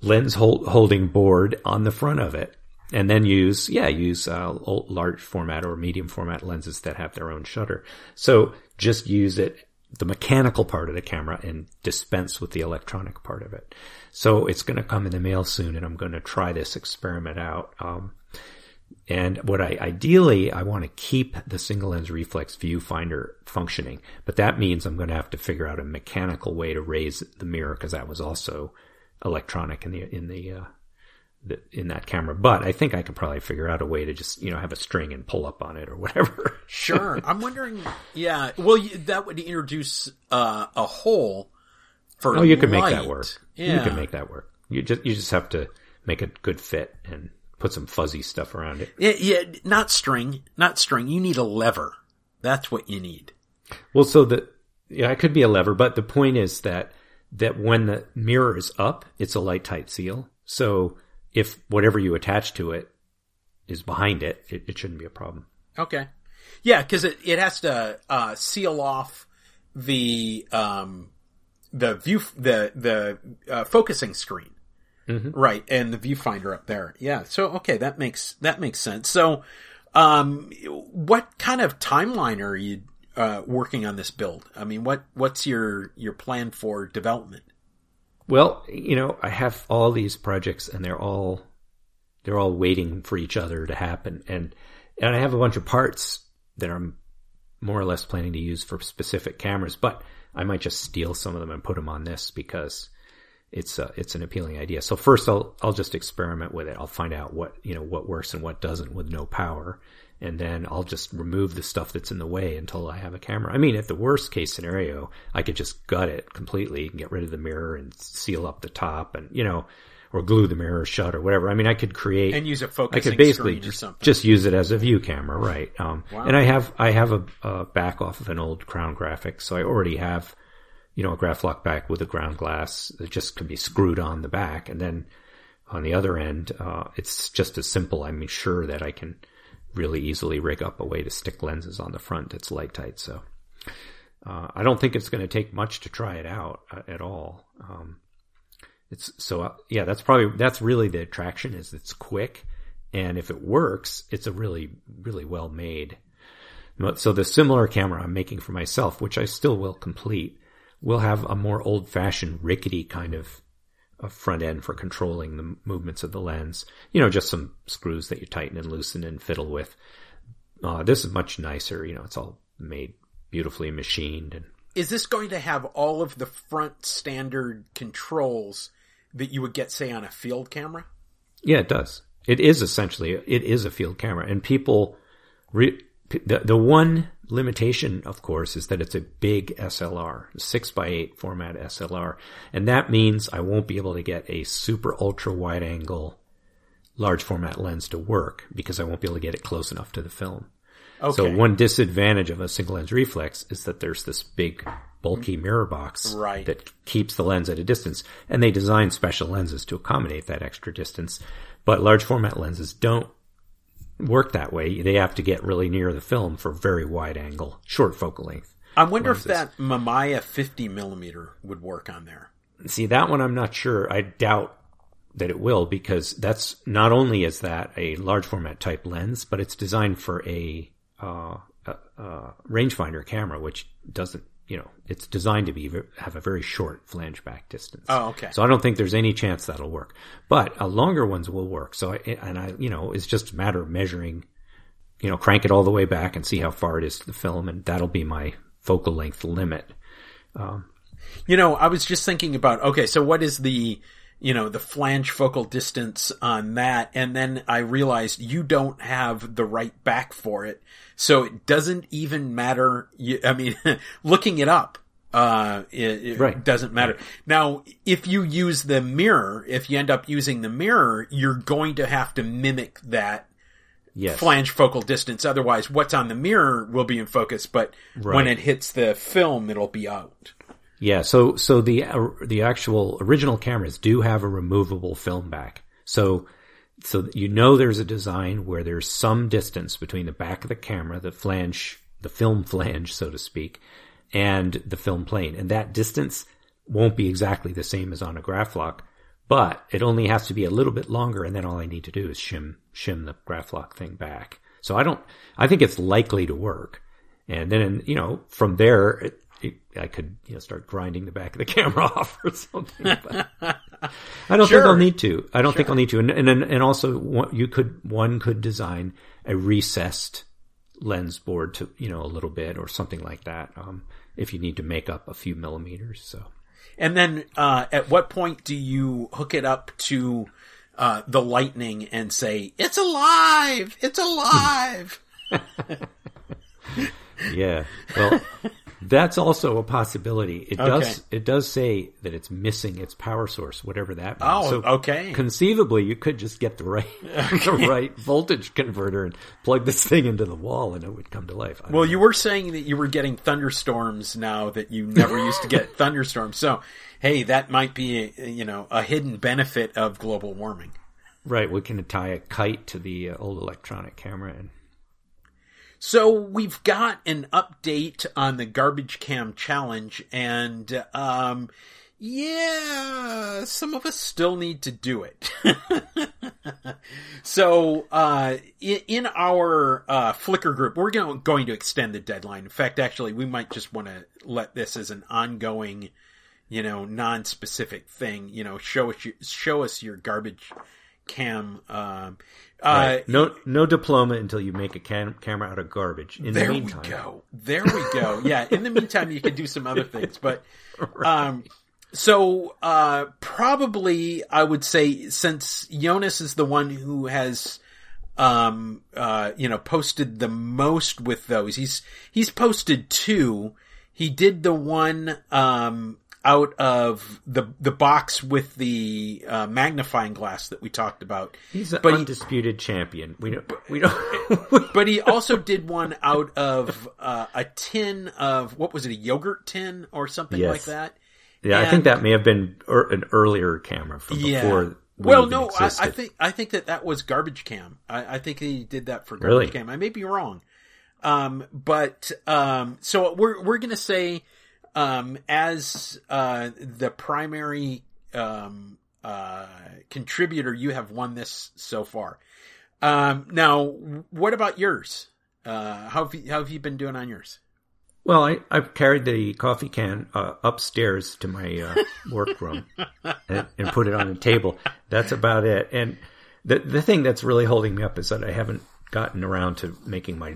lens hold, holding board on the front of it and then use yeah use uh, large format or medium format lenses that have their own shutter. So just use it the mechanical part of the camera and dispense with the electronic part of it. So it's going to come in the mail soon, and I'm going to try this experiment out. Um, and what I ideally I want to keep the single lens reflex viewfinder functioning, but that means I'm going to have to figure out a mechanical way to raise the mirror because that was also electronic in the in the uh, in that camera, but I think I could probably figure out a way to just, you know, have a string and pull up on it or whatever. sure. I'm wondering, yeah, well, that would introduce uh, a hole for Oh, you could make that work. Yeah. You can make that work. You just, you just have to make a good fit and put some fuzzy stuff around it. Yeah, yeah, not string, not string. You need a lever. That's what you need. Well, so the, Yeah, it could be a lever, but the point is that that when the mirror is up, it's a light tight seal. So if whatever you attach to it is behind it, it, it shouldn't be a problem. Okay. Yeah, because it, it has to uh, seal off the um, the view the the uh, focusing screen, mm-hmm. right, and the viewfinder up there. Yeah. So okay, that makes that makes sense. So, um, what kind of timeline are you uh, working on this build? I mean, what what's your your plan for development? Well, you know, I have all these projects, and they're all they're all waiting for each other to happen, and and I have a bunch of parts that I'm more or less planning to use for specific cameras, but I might just steal some of them and put them on this because it's a, it's an appealing idea. So first I'll I'll just experiment with it. I'll find out what you know what works and what doesn't with no power, and then I'll just remove the stuff that's in the way until I have a camera. I mean, at the worst case scenario, I could just gut it completely and get rid of the mirror and seal up the top and you know or glue the mirror shut or whatever. I mean, I could create and use a focusing I could basically just, just, use it as a view camera, right? Um, wow. and I have I have a, a, back off of an old Crown Graphics, so I already have you know a Graflok back with a ground glass that just can be screwed on the back, and then on the other end, uh, it's just as simple. I'm sure that I can really easily rig up a way to stick lenses on the front that's light tight. So uh, I don't think it's going to take much to try it out uh, at all. Um, it's so uh, yeah, that's probably that's really the attraction is it's quick, and if it works, it's a really really well made. So the similar camera I'm making for myself, which I still will complete, will have a more old fashioned rickety kind of a front end for controlling the movements of the lens. You know, just some screws that you tighten and loosen and fiddle with. Uh, this is much nicer. You know, it's all made beautifully machined and is this going to have all of the front standard controls that you would get, say, on a field camera? Yeah, it does. It is essentially it is a field camera, and people re, the the one limitation, of course, is that it's a big SLR, six by eight format SLR, and that means I won't be able to get a super ultra wide angle large format lens to work because I won't be able to get it close enough to the film. Okay. So one disadvantage of a single lens reflex is that there's this big bulky mirror box right. that keeps the lens at a distance. And they design special lenses to accommodate that extra distance. But large format lenses don't work that way. They have to get really near the film for very wide angle, short focal length. I wonder lenses. if that Mamiya 50 millimeter would work on there. See, that one I'm not sure. I doubt that it will because that's not only is that a large format type lens, but it's designed for a uh, uh, rangefinder camera, which doesn't, you know, it's designed to be have a very short flange back distance. Oh, okay. So I don't think there's any chance that'll work, but uh, longer ones will work. So I, and I, you know, it's just a matter of measuring, you know, crank it all the way back and see how far it is to the film, and that'll be my focal length limit. Um, you know, I was just thinking about okay, so what is the you know, the flange focal distance on that. And then I realized you don't have the right back for it. So it doesn't even matter. I mean, looking it up, uh, it, it right. doesn't matter. Now, if you use the mirror, if you end up using the mirror, you're going to have to mimic that yes. flange focal distance. Otherwise, what's on the mirror will be in focus, but right. when it hits the film, it'll be out. Yeah, so so the uh, the actual original cameras do have a removable film back. So so you know there's a design where there's some distance between the back of the camera, the flange, the film flange, so to speak, and the film plane, and that distance won't be exactly the same as on a Graflok, but it only has to be a little bit longer, and then all I need to do is shim shim the Graflok thing back. So I don't, I think it's likely to work. And then, you know, from there, I could you know start grinding the back of the camera off or something. But I don't sure. think I'll need to. I don't sure. think I'll need to. And and and also you could one could design a recessed lens board to you know a little bit or something like that. Um, if you need to make up a few millimeters, so. And then, uh, at what point do you hook it up to uh, the lightning and say, "It's alive! It's alive"? yeah. Well, That's also a possibility. It okay. does it does say that it's missing its power source, whatever that means. Oh, so okay. Conceivably, you could just get the right okay. the right voltage converter and plug this thing into the wall, and it would come to life. Well, know. you were saying that you were getting thunderstorms now that you never used to get thunderstorms. So, hey, that might be you know a hidden benefit of global warming. Right, we can tie a kite to the uh, old electronic camera and so we've got an update on the garbage cam challenge and, um, yeah, some of us still need to do it. so, uh, in, our, uh, Flickr group, we're going, going to extend the deadline. In fact, actually, we might just want to let this as an ongoing, you know, non-specific thing, you know, show us, your, show us your garbage cam, um, Right. Uh, no, no diploma until you make a cam- camera out of garbage. In there the meantime, we go. There we go. yeah. In the meantime, you can do some other things, but, um, so, uh, probably I would say since Jonas is the one who has, um, uh, you know, posted the most with those, he's, he's posted two. He did the one, um, out of the the box with the uh, magnifying glass that we talked about. He's an but undisputed he, champion. We don't. We don't. but he also did one out of uh, a tin of what was it? A yogurt tin or something yes. like that. Yeah, and, I think that may have been er, an earlier camera from yeah. before. well, no, I, I, think I think that that was garbage cam. I, I think he did that for garbage really? cam. I may be wrong, um, but um, so we're we're gonna say um, as uh, the primary um, uh, contributor, you have won this so far. Um, now, what about yours? Uh, how have you, how have you been doing on yours? Well, I, I've carried the coffee can uh, upstairs to my uh, workroom and, and, put it on a table. That's about it. And the the thing that's really holding me up is that I haven't gotten around to making my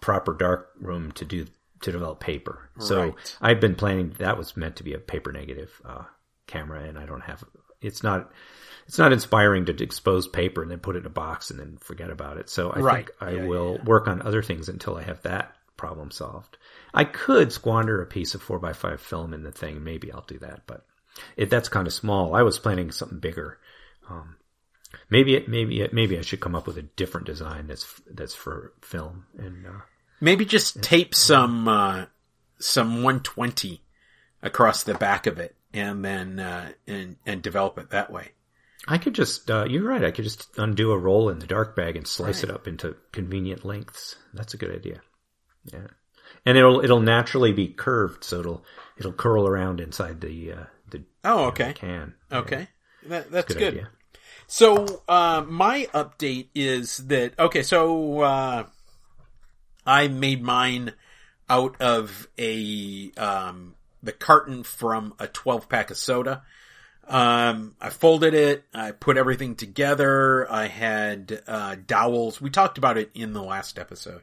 proper dark room to do to develop paper. So right. I've been planning that was meant to be a paper negative uh, camera, and I don't have. It's not. It's not inspiring to expose paper and then put it in a box and then forget about it. So I right. think I yeah, will yeah. work on other things until I have that problem solved. I could squander a piece of four x five film in the thing. Maybe I'll do that, but if that's kind of small. I was planning something bigger. Um, maybe it, maybe it, maybe I should come up with a different design that's that's for film and uh, Maybe just tape some uh, some 120 across the back of it, and then uh, and and develop it that way. I could just, uh, you're right. I could just undo a roll in the dark bag and slice right. it up into convenient lengths. That's a good idea. Yeah, and it'll it'll naturally be curved, so it'll it'll curl around inside the uh, the oh okay know, can. Okay, yeah. that, that's good. good. So uh, my update is that okay. So uh, I made mine out of a um, the carton from a 12 pack of soda. Um, I folded it. I put everything together. I had uh, dowels. We talked about it in the last episode.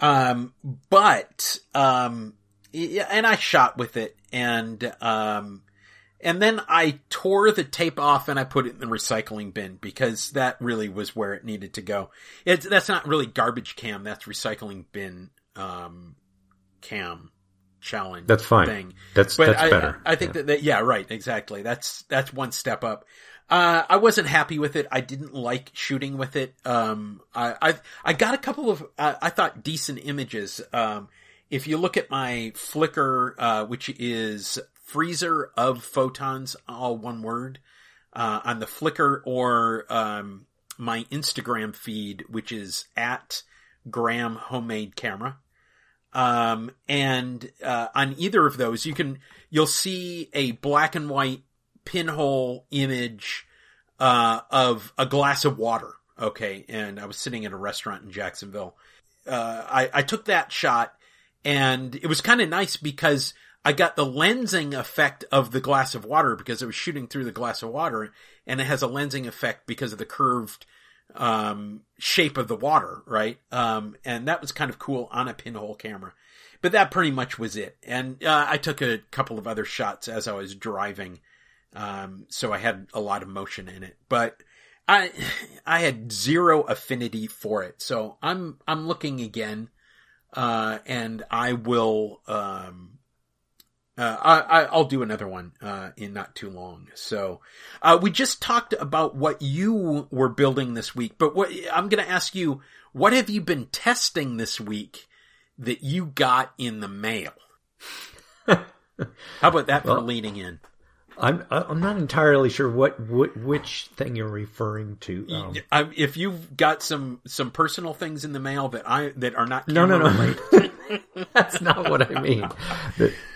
Um, but um, and I shot with it, and um, and then I tore the tape off and I put it in the recycling bin because that really was where it needed to go. It's, that's not really garbage cam. That's recycling bin, um, cam challenge. That's fine. Thing. That's, but that's I, better. I, I think yeah. that, that, yeah, right. Exactly. That's, that's one step up. Uh, I wasn't happy with it. I didn't like shooting with it. Um, I, I, I got a couple of, uh, I thought decent images. Um, if you look at my Flickr, uh, which is freezer of photons, all one word, uh, on the Flickr or um, my Instagram feed, which is at Graham Homemade Camera. Um, and uh, on either of those, you can you'll see a black and white pinhole image uh, of a glass of water. Okay, and I was sitting at a restaurant in Jacksonville. Uh, I, I took that shot, and it was kind of nice because I got the lensing effect of the glass of water because it was shooting through the glass of water and it has a lensing effect because of the curved, um, shape of the water, right? Um, and that was kind of cool on a pinhole camera. But that pretty much was it. And, uh, I took a couple of other shots as I was driving. Um, so I had a lot of motion in it, but I, I had zero affinity for it. So I'm, I'm looking again uh, and I will. Um, uh, I, I, will do another one uh, in not too long. So uh, we just talked about what you were building this week, but what I'm going to ask you: What have you been testing this week that you got in the mail? How about that well, for leaning in? I'm I'm not entirely sure what, what which thing you're referring to. Um, I, if you've got some some personal things in the mail that I that are not no no no that's not what I mean.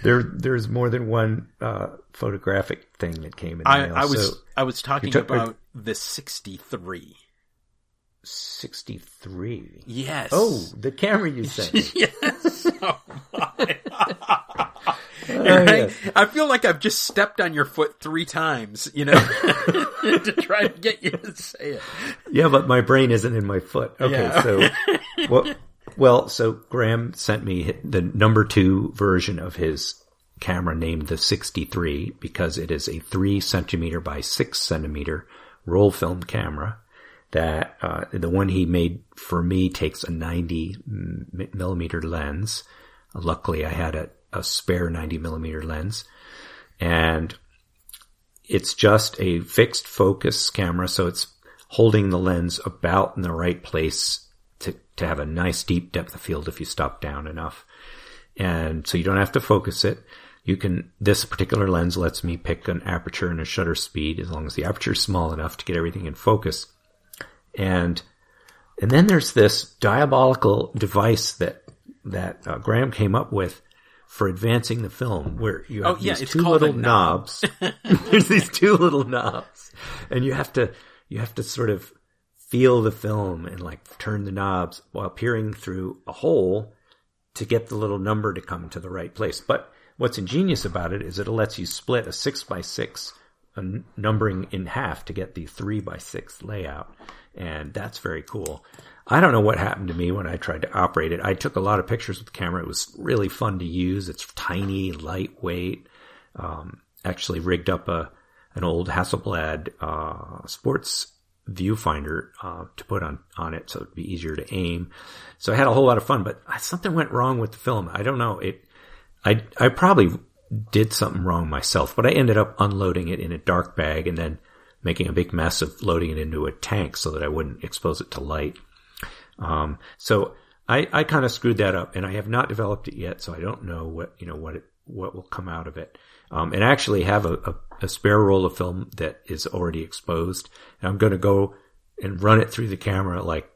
There there's more than one uh, photographic thing that came in. I, I, was so I was talking about the sixty three. 63. Yes. Oh, the camera you sent. yes. Oh my. Oh, I, I, feel like I've just stepped on your foot three times, you know, to try to get you to say it. Yeah, but my brain isn't in my foot. Okay, yeah. so well, well, so Graham sent me the number two version of his camera named the 63 because it is a three centimeter by six centimeter roll film camera that uh, the one he made for me takes a 90 millimeter lens. Luckily, I had a a spare 90 millimeter lens and it's just a fixed focus camera. So it's holding the lens about in the right place to, to have a nice deep depth of field if you stop down enough. And so you don't have to focus it. You can, this particular lens lets me pick an aperture and a shutter speed as long as the aperture is small enough to get everything in focus. And, and then there's this diabolical device that, that uh, Graham came up with for advancing the film where you have oh, yeah, these two little knobs. There's these two little knobs and you have to, you have to sort of feel the film and like turn the knobs while peering through a hole to get the little number to come to the right place. But what's ingenious about it is it lets you split a six by six numbering in half to get the three by six layout. And that's very cool. I don't know what happened to me when I tried to operate it. I took a lot of pictures with the camera. It was really fun to use. It's tiny, lightweight. Um, actually rigged up a an old Hasselblad uh, sports viewfinder uh, to put on on it, so it'd be easier to aim. So I had a whole lot of fun, but something went wrong with the film. I don't know. It, I I probably did something wrong myself, but I ended up unloading it in a dark bag and then making a big mess of loading it into a tank so that I wouldn't expose it to light. Um, so I, I kind of screwed that up and I have not developed it yet. So I don't know what, you know, what it, what will come out of it. Um, and I actually have a, a, a, spare roll of film that is already exposed and I'm going to go and run it through the camera like,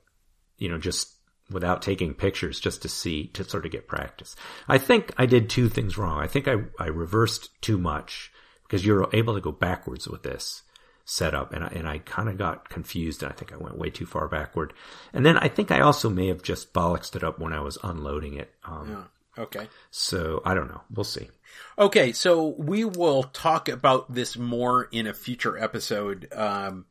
you know, just without taking pictures just to see, to sort of get practice. I think I did two things wrong. I think I, I reversed too much because you're able to go backwards with this setup and I, and I kind of got confused and I think I went way too far backward. And then I think I also may have just bollocksed it up when I was unloading it. Um, yeah. Okay. So I don't know. We'll see. Okay. So we will talk about this more in a future episode. Um,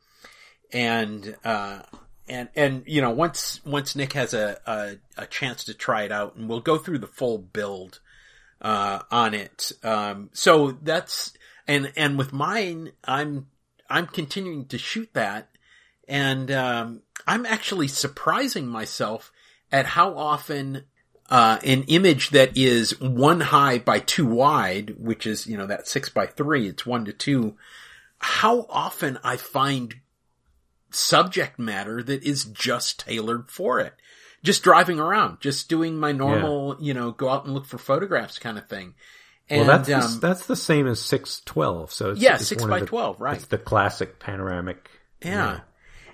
and, uh, and, and, you know, once, once Nick has a, a, a chance to try it out and we'll go through the full build, uh, on it. Um, so that's, and, and with mine, I'm I'm continuing to shoot that, and um, I'm actually surprising myself at how often uh, an image that is one high by two wide, which is you know that six by three, it's one to two. How often I find subject matter that is just tailored for it. Just driving around, just doing my normal, yeah. you know, go out and look for photographs kind of thing. And, well, that's um, the, that's the same as six twelve. So it's, yeah, it's six by the, twelve, right? It's the classic panoramic. Yeah, yeah.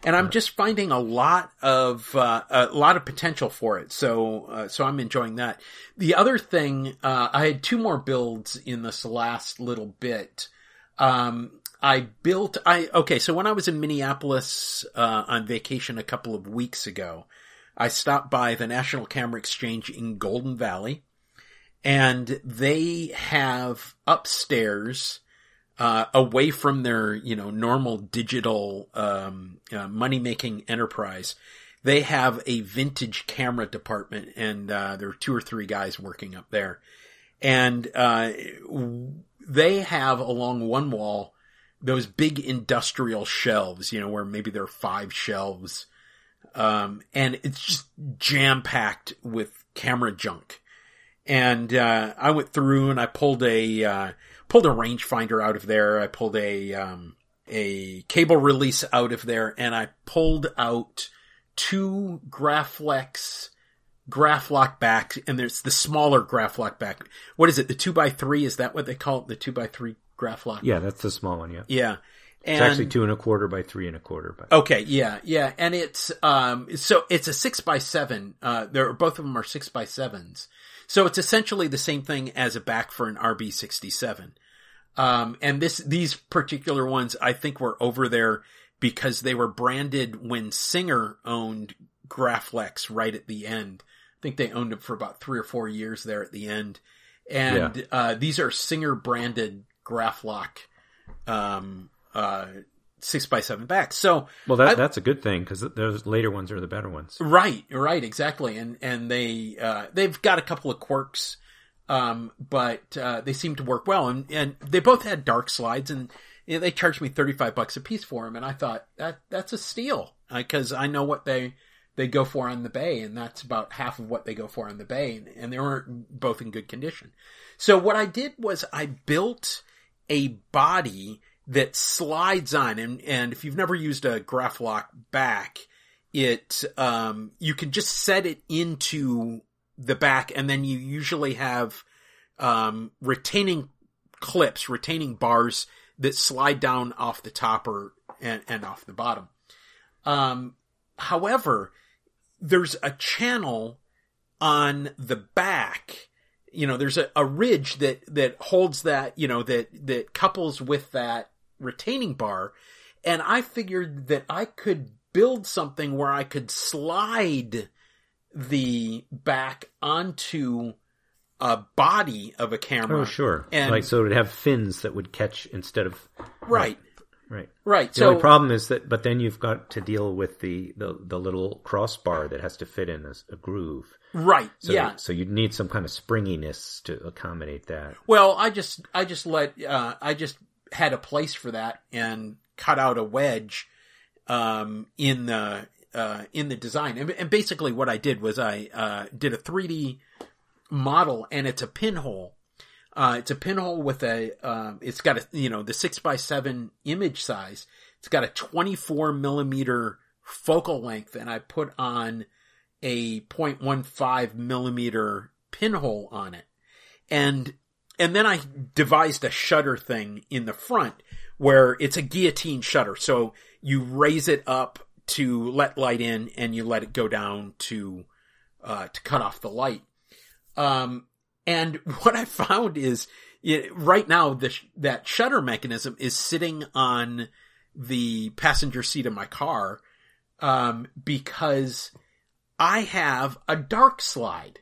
and I'm just finding a lot of uh, a lot of potential for it. So uh, so I'm enjoying that. The other thing, uh, I had two more builds in this last little bit. Um, I built I okay. So when I was in Minneapolis uh, on vacation a couple of weeks ago, I stopped by the National Camera Exchange in Golden Valley and they have upstairs uh, away from their you know normal digital um, uh, money making enterprise they have a vintage camera department and uh, there are two or three guys working up there and uh, they have along one wall those big industrial shelves you know where maybe there are five shelves Um, and it's just jam packed with camera junk. And, uh, I went through and I pulled a, uh, pulled a rangefinder out of there. I pulled a, um, a cable release out of there and I pulled out two Graflex Graflok back and there's the smaller Graflok back. What is it? The two by three? Is that what they call it? The two by three Graflok? Yeah, that's the small one. Yeah. Yeah. And, it's actually two and a quarter by three and a quarter. By okay, yeah, yeah, and it's um, so it's a six by seven. Uh, there both of them are six by sevens, so it's essentially the same thing as a back for an RB sixty seven. Um, and this these particular ones I think were over there because they were branded when Singer owned Graflex right at the end. I think they owned them for about three or four years there at the end. And yeah. uh, these are Singer branded Graflok um, uh, six by seven backs. So well, that, I, that's a good thing because those later ones are the better ones. Right, right, exactly. And and they uh, they've got a couple of quirks, um, but uh, they seem to work well. And and they both had dark slides, and you know, they charged me thirty five bucks a piece for them. And I thought that that's a steal because I know what they they go for on the bay, and that's about half of what they go for on the bay, and, and they weren't both in good condition. So what I did was I built a body that slides on, and and if you've never used a Graflok back, it um, you can just set it into the back, and then you usually have um, retaining clips, retaining bars that slide down off the top or and, and off the bottom. Um, however, there's a channel on the back. You know, there's a, a ridge that, that holds that, you know, that, that couples with that retaining bar. And I figured that I could build something where I could slide the back onto a body of a camera. Oh, sure. And like so, it would have fins that would catch instead of right. Right. Right. The so, only problem is that, but then you've got to deal with the, the, the little crossbar that has to fit in a, a groove. Right. So, yeah. So you'd need some kind of springiness to accommodate that. Well, I just, I just let, uh, I just had a place for that and cut out a wedge, um, in the, uh, in the design. And, and basically what I did was I, uh, did a 3D model and it's a pinhole uh, it's a pinhole with a, um, it's got a, you know, the six by seven image size. It's got a 24 millimeter focal length and I put on a 0.15 millimeter pinhole on it. And, and then I devised a shutter thing in the front where it's a guillotine shutter. So you raise it up to let light in and you let it go down to, uh, to cut off the light. Um, and what I found is it, right now the, that shutter mechanism is sitting on the passenger seat of my car, um, because I have a dark slide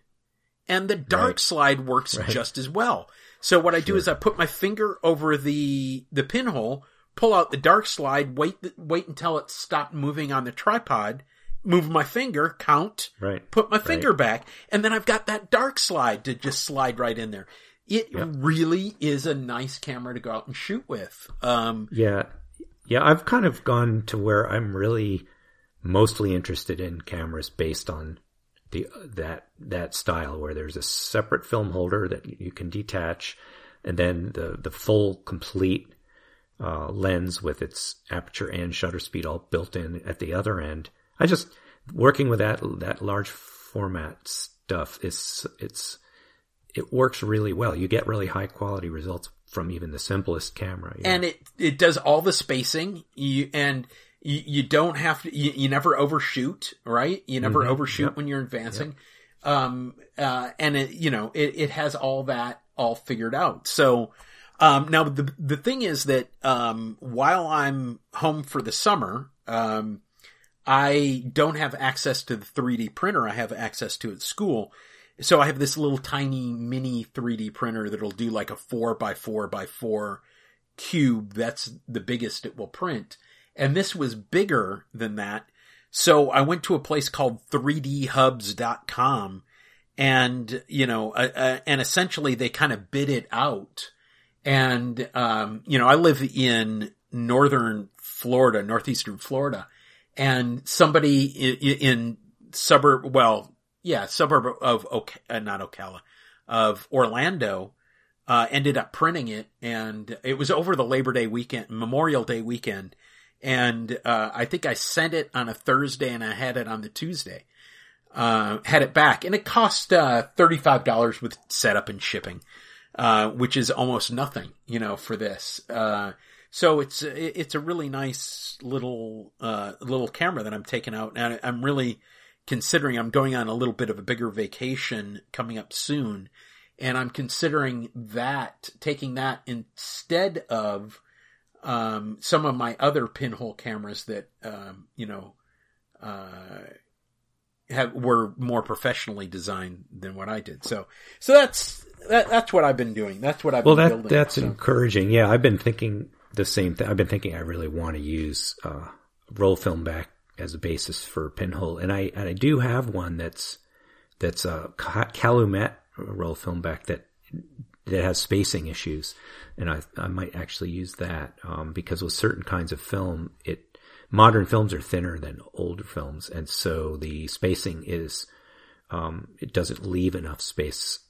and the dark right. slide works right. just as well. So what I sure. do is I put my finger over the, the pinhole, pull out the dark slide, wait, wait until it stopped moving on the tripod, move my finger, count, right. put my finger right. back, and then I've got that dark slide to just slide right in there. It really is a nice camera to go out and shoot with. Um, yeah. Yeah, I've kind of gone to where I'm really mostly interested in cameras based on the that that style where there's a separate film holder that you can detach and then the the full complete uh, lens with its aperture and shutter speed all built in at the other end I just working with that that large format stuff is it's it works really well. You get really high quality results from even the simplest camera. And it it does all the spacing. You and you, you don't have to. You, you, never overshoot, right? You never mm-hmm. overshoot yep. when you're advancing. Yep. Um. Uh. And it you know it it has all that all figured out. So. Um, now the the thing is that um, while I'm home for the summer, um, I don't have access to the 3D printer. I have access to at school. So I have this little tiny mini 3D printer that'll do like a four by four by four cube. That's the biggest it will print. And this was bigger than that. So I went to a place called 3dhubs.com and, you know, uh, uh, and essentially they kind of bid it out. And, um, you know, I live in northern Florida, northeastern Florida and somebody in, in suburb, well, yeah, suburb of, uh, not Ocala, of Orlando, uh, ended up printing it and it was over the Labor Day weekend, Memorial Day weekend. And, uh, I think I sent it on a Thursday and I had it on the Tuesday. Uh, had it back and it cost, uh, $35 with setup and shipping, uh, which is almost nothing, you know, for this. Uh, so it's, it's a really nice little, uh, little camera that I'm taking out and I'm really considering I'm going on a little bit of a bigger vacation coming up soon and I'm considering that taking that instead of um, some of my other pinhole cameras that um, you know uh, have were more professionally designed than what I did. So so that's that, that's what I've been doing. That's what I've well, been that, building. That's so. encouraging. Yeah, I've been thinking the same thing. I've been thinking I really want to use uh, roll film back as a basis for pinhole, and I and I do have one that's that's a Calumet roll film back that that has spacing issues, and I I might actually use that um, because with certain kinds of film, it modern films are thinner than older films, and so the spacing is um, it doesn't leave enough space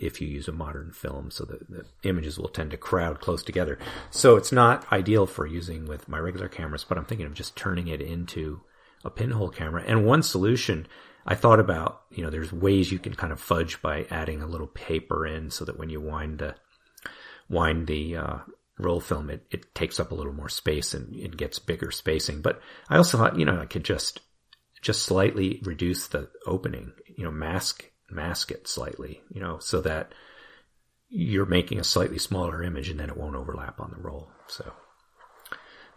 if you use a modern film, so the, the images will tend to crowd close together. So it's not ideal for using with my regular cameras, but I'm thinking of just turning it into a pinhole camera. And one solution I thought about, you know, there's ways you can kind of fudge by adding a little paper in so that when you wind the, wind the, uh, roll film, it, it takes up a little more space and it gets bigger spacing. But I also thought, you know, I could just, just slightly reduce the opening, you know, mask, mask it slightly, you know, so that you're making a slightly smaller image and then it won't overlap on the roll. So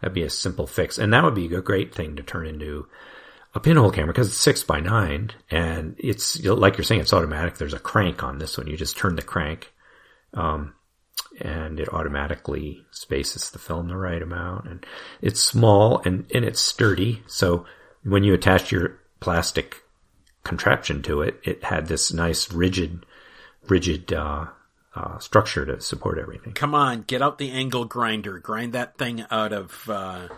that'd be a simple fix. And that would be a great thing to turn into a pinhole camera because it's six by nine and it's like you're saying, it's automatic. There's a crank on this one. You just turn the crank, um, and it automatically spaces the film the right amount and it's small and, and it's sturdy. So when you attach your plastic contraption to it, it had this nice rigid, rigid, uh, uh, structure to support everything. Come on, get out the angle grinder, grind that thing out of uh,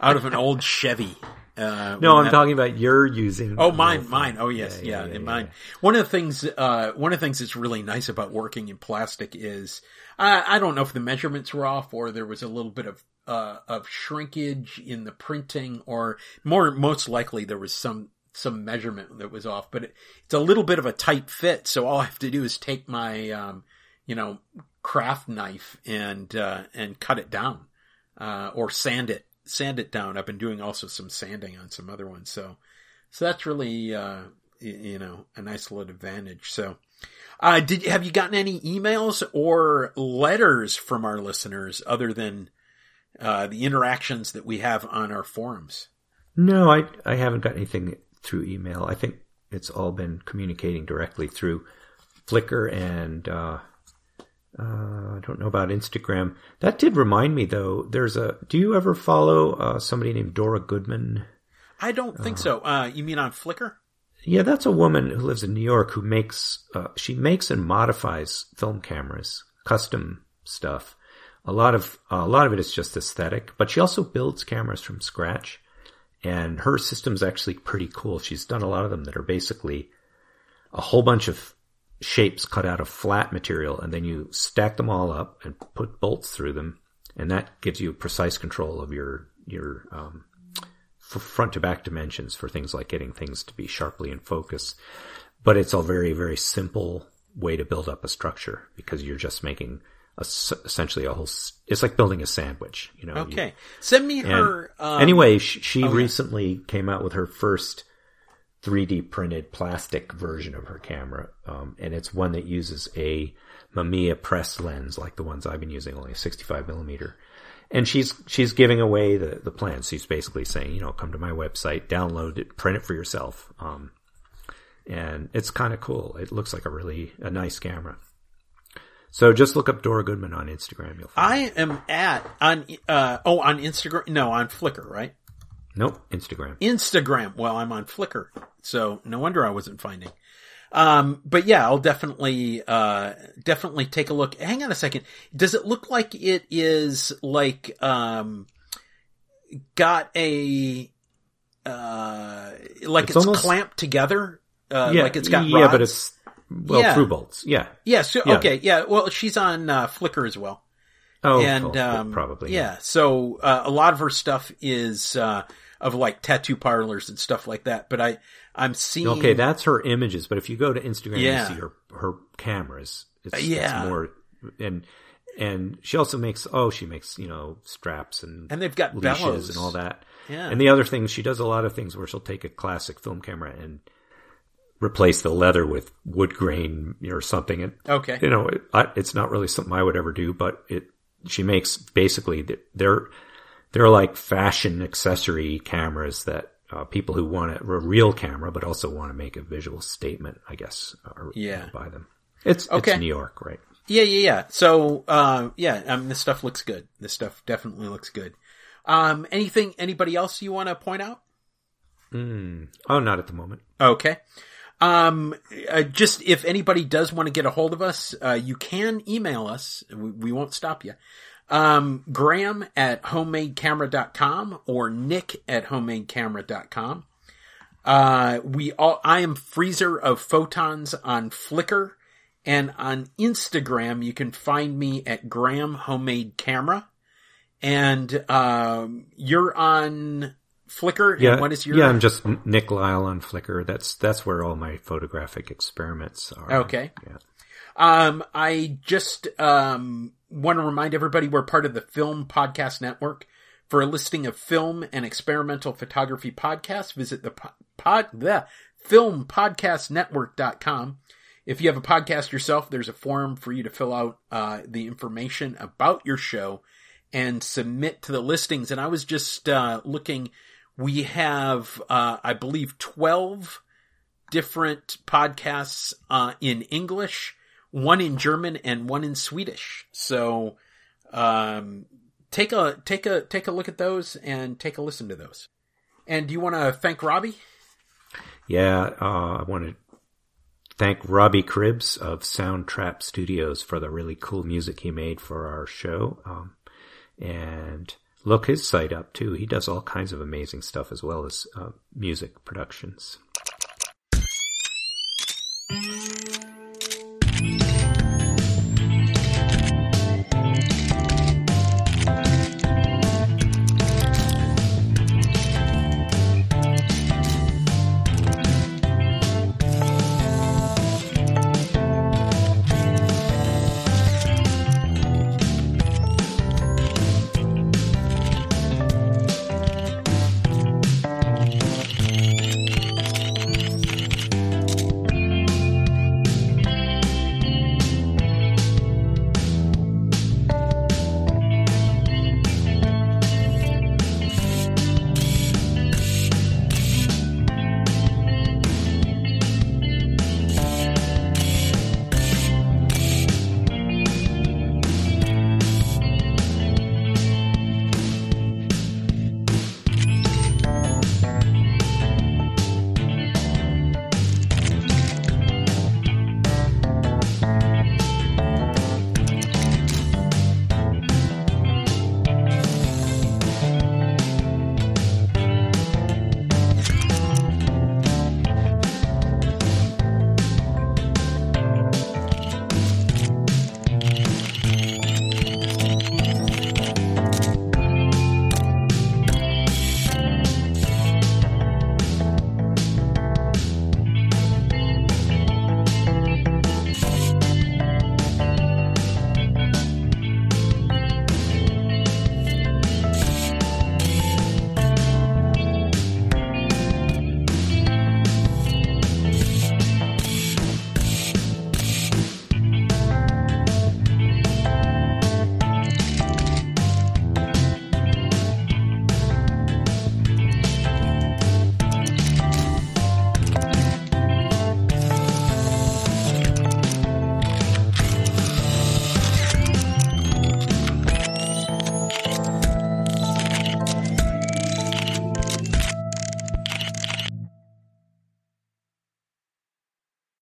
out of an old Chevy. Uh, no, I'm that, talking about you're using. Oh, mine, mine. Oh, yes, yeah, yeah, yeah, yeah mine. One of the things, uh, one of the things that's really nice about working in plastic is, I, I don't know if the measurements were off or there was a little bit of, uh, of shrinkage in the printing or more, most likely there was some, some measurement that was off, but it, it's a little bit of a tight fit. So all I have to do is take my, um, you know, craft knife and, uh, and cut it down, uh, or sand it sand it down. I've been doing also some sanding on some other ones. So, so that's really, uh, you know, a nice little advantage. So, uh, did, have you gotten any emails or letters from our listeners other than, uh, the interactions that we have on our forums? No, I, I haven't got anything through email. I think it's all been communicating directly through Flickr and, uh, uh, I don't know about Instagram. That did remind me though. There's a. Do you ever follow uh, somebody named Dora Goodman? I don't think uh, so. Uh, you mean on Flickr? Yeah, that's a woman who lives in New York who makes. Uh, she makes and modifies film cameras, custom stuff. A lot of a lot of it is just aesthetic, but she also builds cameras from scratch, and her system's actually pretty cool. She's done a lot of them that are basically a whole bunch of shapes cut out of flat material and then you stack them all up and put bolts through them and that gives you precise control of your your um, front to back dimensions for things like getting things to be sharply in focus. But it's a very very simple way to build up a structure because you're just making a, essentially a whole it's like building a sandwich you know? Okay. You, send me her um, anyway she, she okay. recently came out with her first 3D printed plastic version of her camera. Um, and it's one that uses a Mamiya press lens like the ones I've been using, only a 65 millimeter. And she's, she's giving away the, the plans. She's basically saying, you know, come to my website, download it, print it for yourself. Um, and it's kind of cool. It looks like a really, a nice camera. So just look up Dora Goodman on Instagram. You'll find I it. am at, on, uh, oh, on Instagram, no, on Flickr, right? Nope, Instagram. Instagram. Well, I'm on Flickr, so no wonder I wasn't finding. Um, but yeah, I'll definitely, uh, definitely take a look. Hang on a second. Does it look like it is like, um, got a, uh, like it's, it's almost, clamped together. Uh, yeah, like it's got yeah, but it's well yeah. through bolts. Yeah, yeah. So yeah. okay, yeah. Well, she's on uh, Flickr as well. Oh, and oh, um, probably yeah. yeah. So uh, a lot of her stuff is uh, of like tattoo parlors and stuff like that. But I I'm seeing okay, that's her images. But if you go to Instagram, yeah. you see her her cameras. It's, yeah, it's more and and she also makes oh she makes you know straps and and they've got leashes bellows. and all that. Yeah. And the other thing she does a lot of things where she'll take a classic film camera and replace the leather with wood grain or something. And okay, you know it, I, it's not really something I would ever do, but it she makes basically they're they're like fashion accessory cameras that uh, people who want a, real camera but also want to make a visual statement, I guess, are, yeah, buy them. It's okay. it's New York, right? Yeah, yeah, yeah. So, uh, yeah, um, this stuff looks good. This stuff definitely looks good. Um, anything, anybody else you want to point out? Mm. Oh, not at the moment. Okay. Um, uh, just if anybody does want to get a hold of us, uh, you can email us. We, we won't stop you. Um, Graham at homemadecamera.com or Nick at homemadecamera.com. Uh, we all, I am Freezer of Photons on Flickr and on Instagram. You can find me at Graham Homemade Camera. And, um, you're on Flickr? Yeah. what is your? Yeah, I'm just Nick Lyle on Flickr. That's that's where all my photographic experiments are. Okay. Yeah. Um, I just um want to remind everybody we're part of the Film Podcast Network. For a listing of film and experimental photography podcasts, visit the pod, the filmpodcastnetwork.com. If you have a podcast yourself, there's a form for you to fill out uh, the information about your show and submit to the listings. And I was just uh, looking we have, uh, I believe, 12 different podcasts uh, in English, one in German, and one in Swedish. So um, take a take a take a look at those and take a listen to those. And do you want to thank Robbie? Yeah, uh, I want to thank Robbie Cribbs of Soundtrap Studios for the really cool music he made for our show. Um, and look his site up too. He does all kinds of amazing stuff as well as uh, music productions.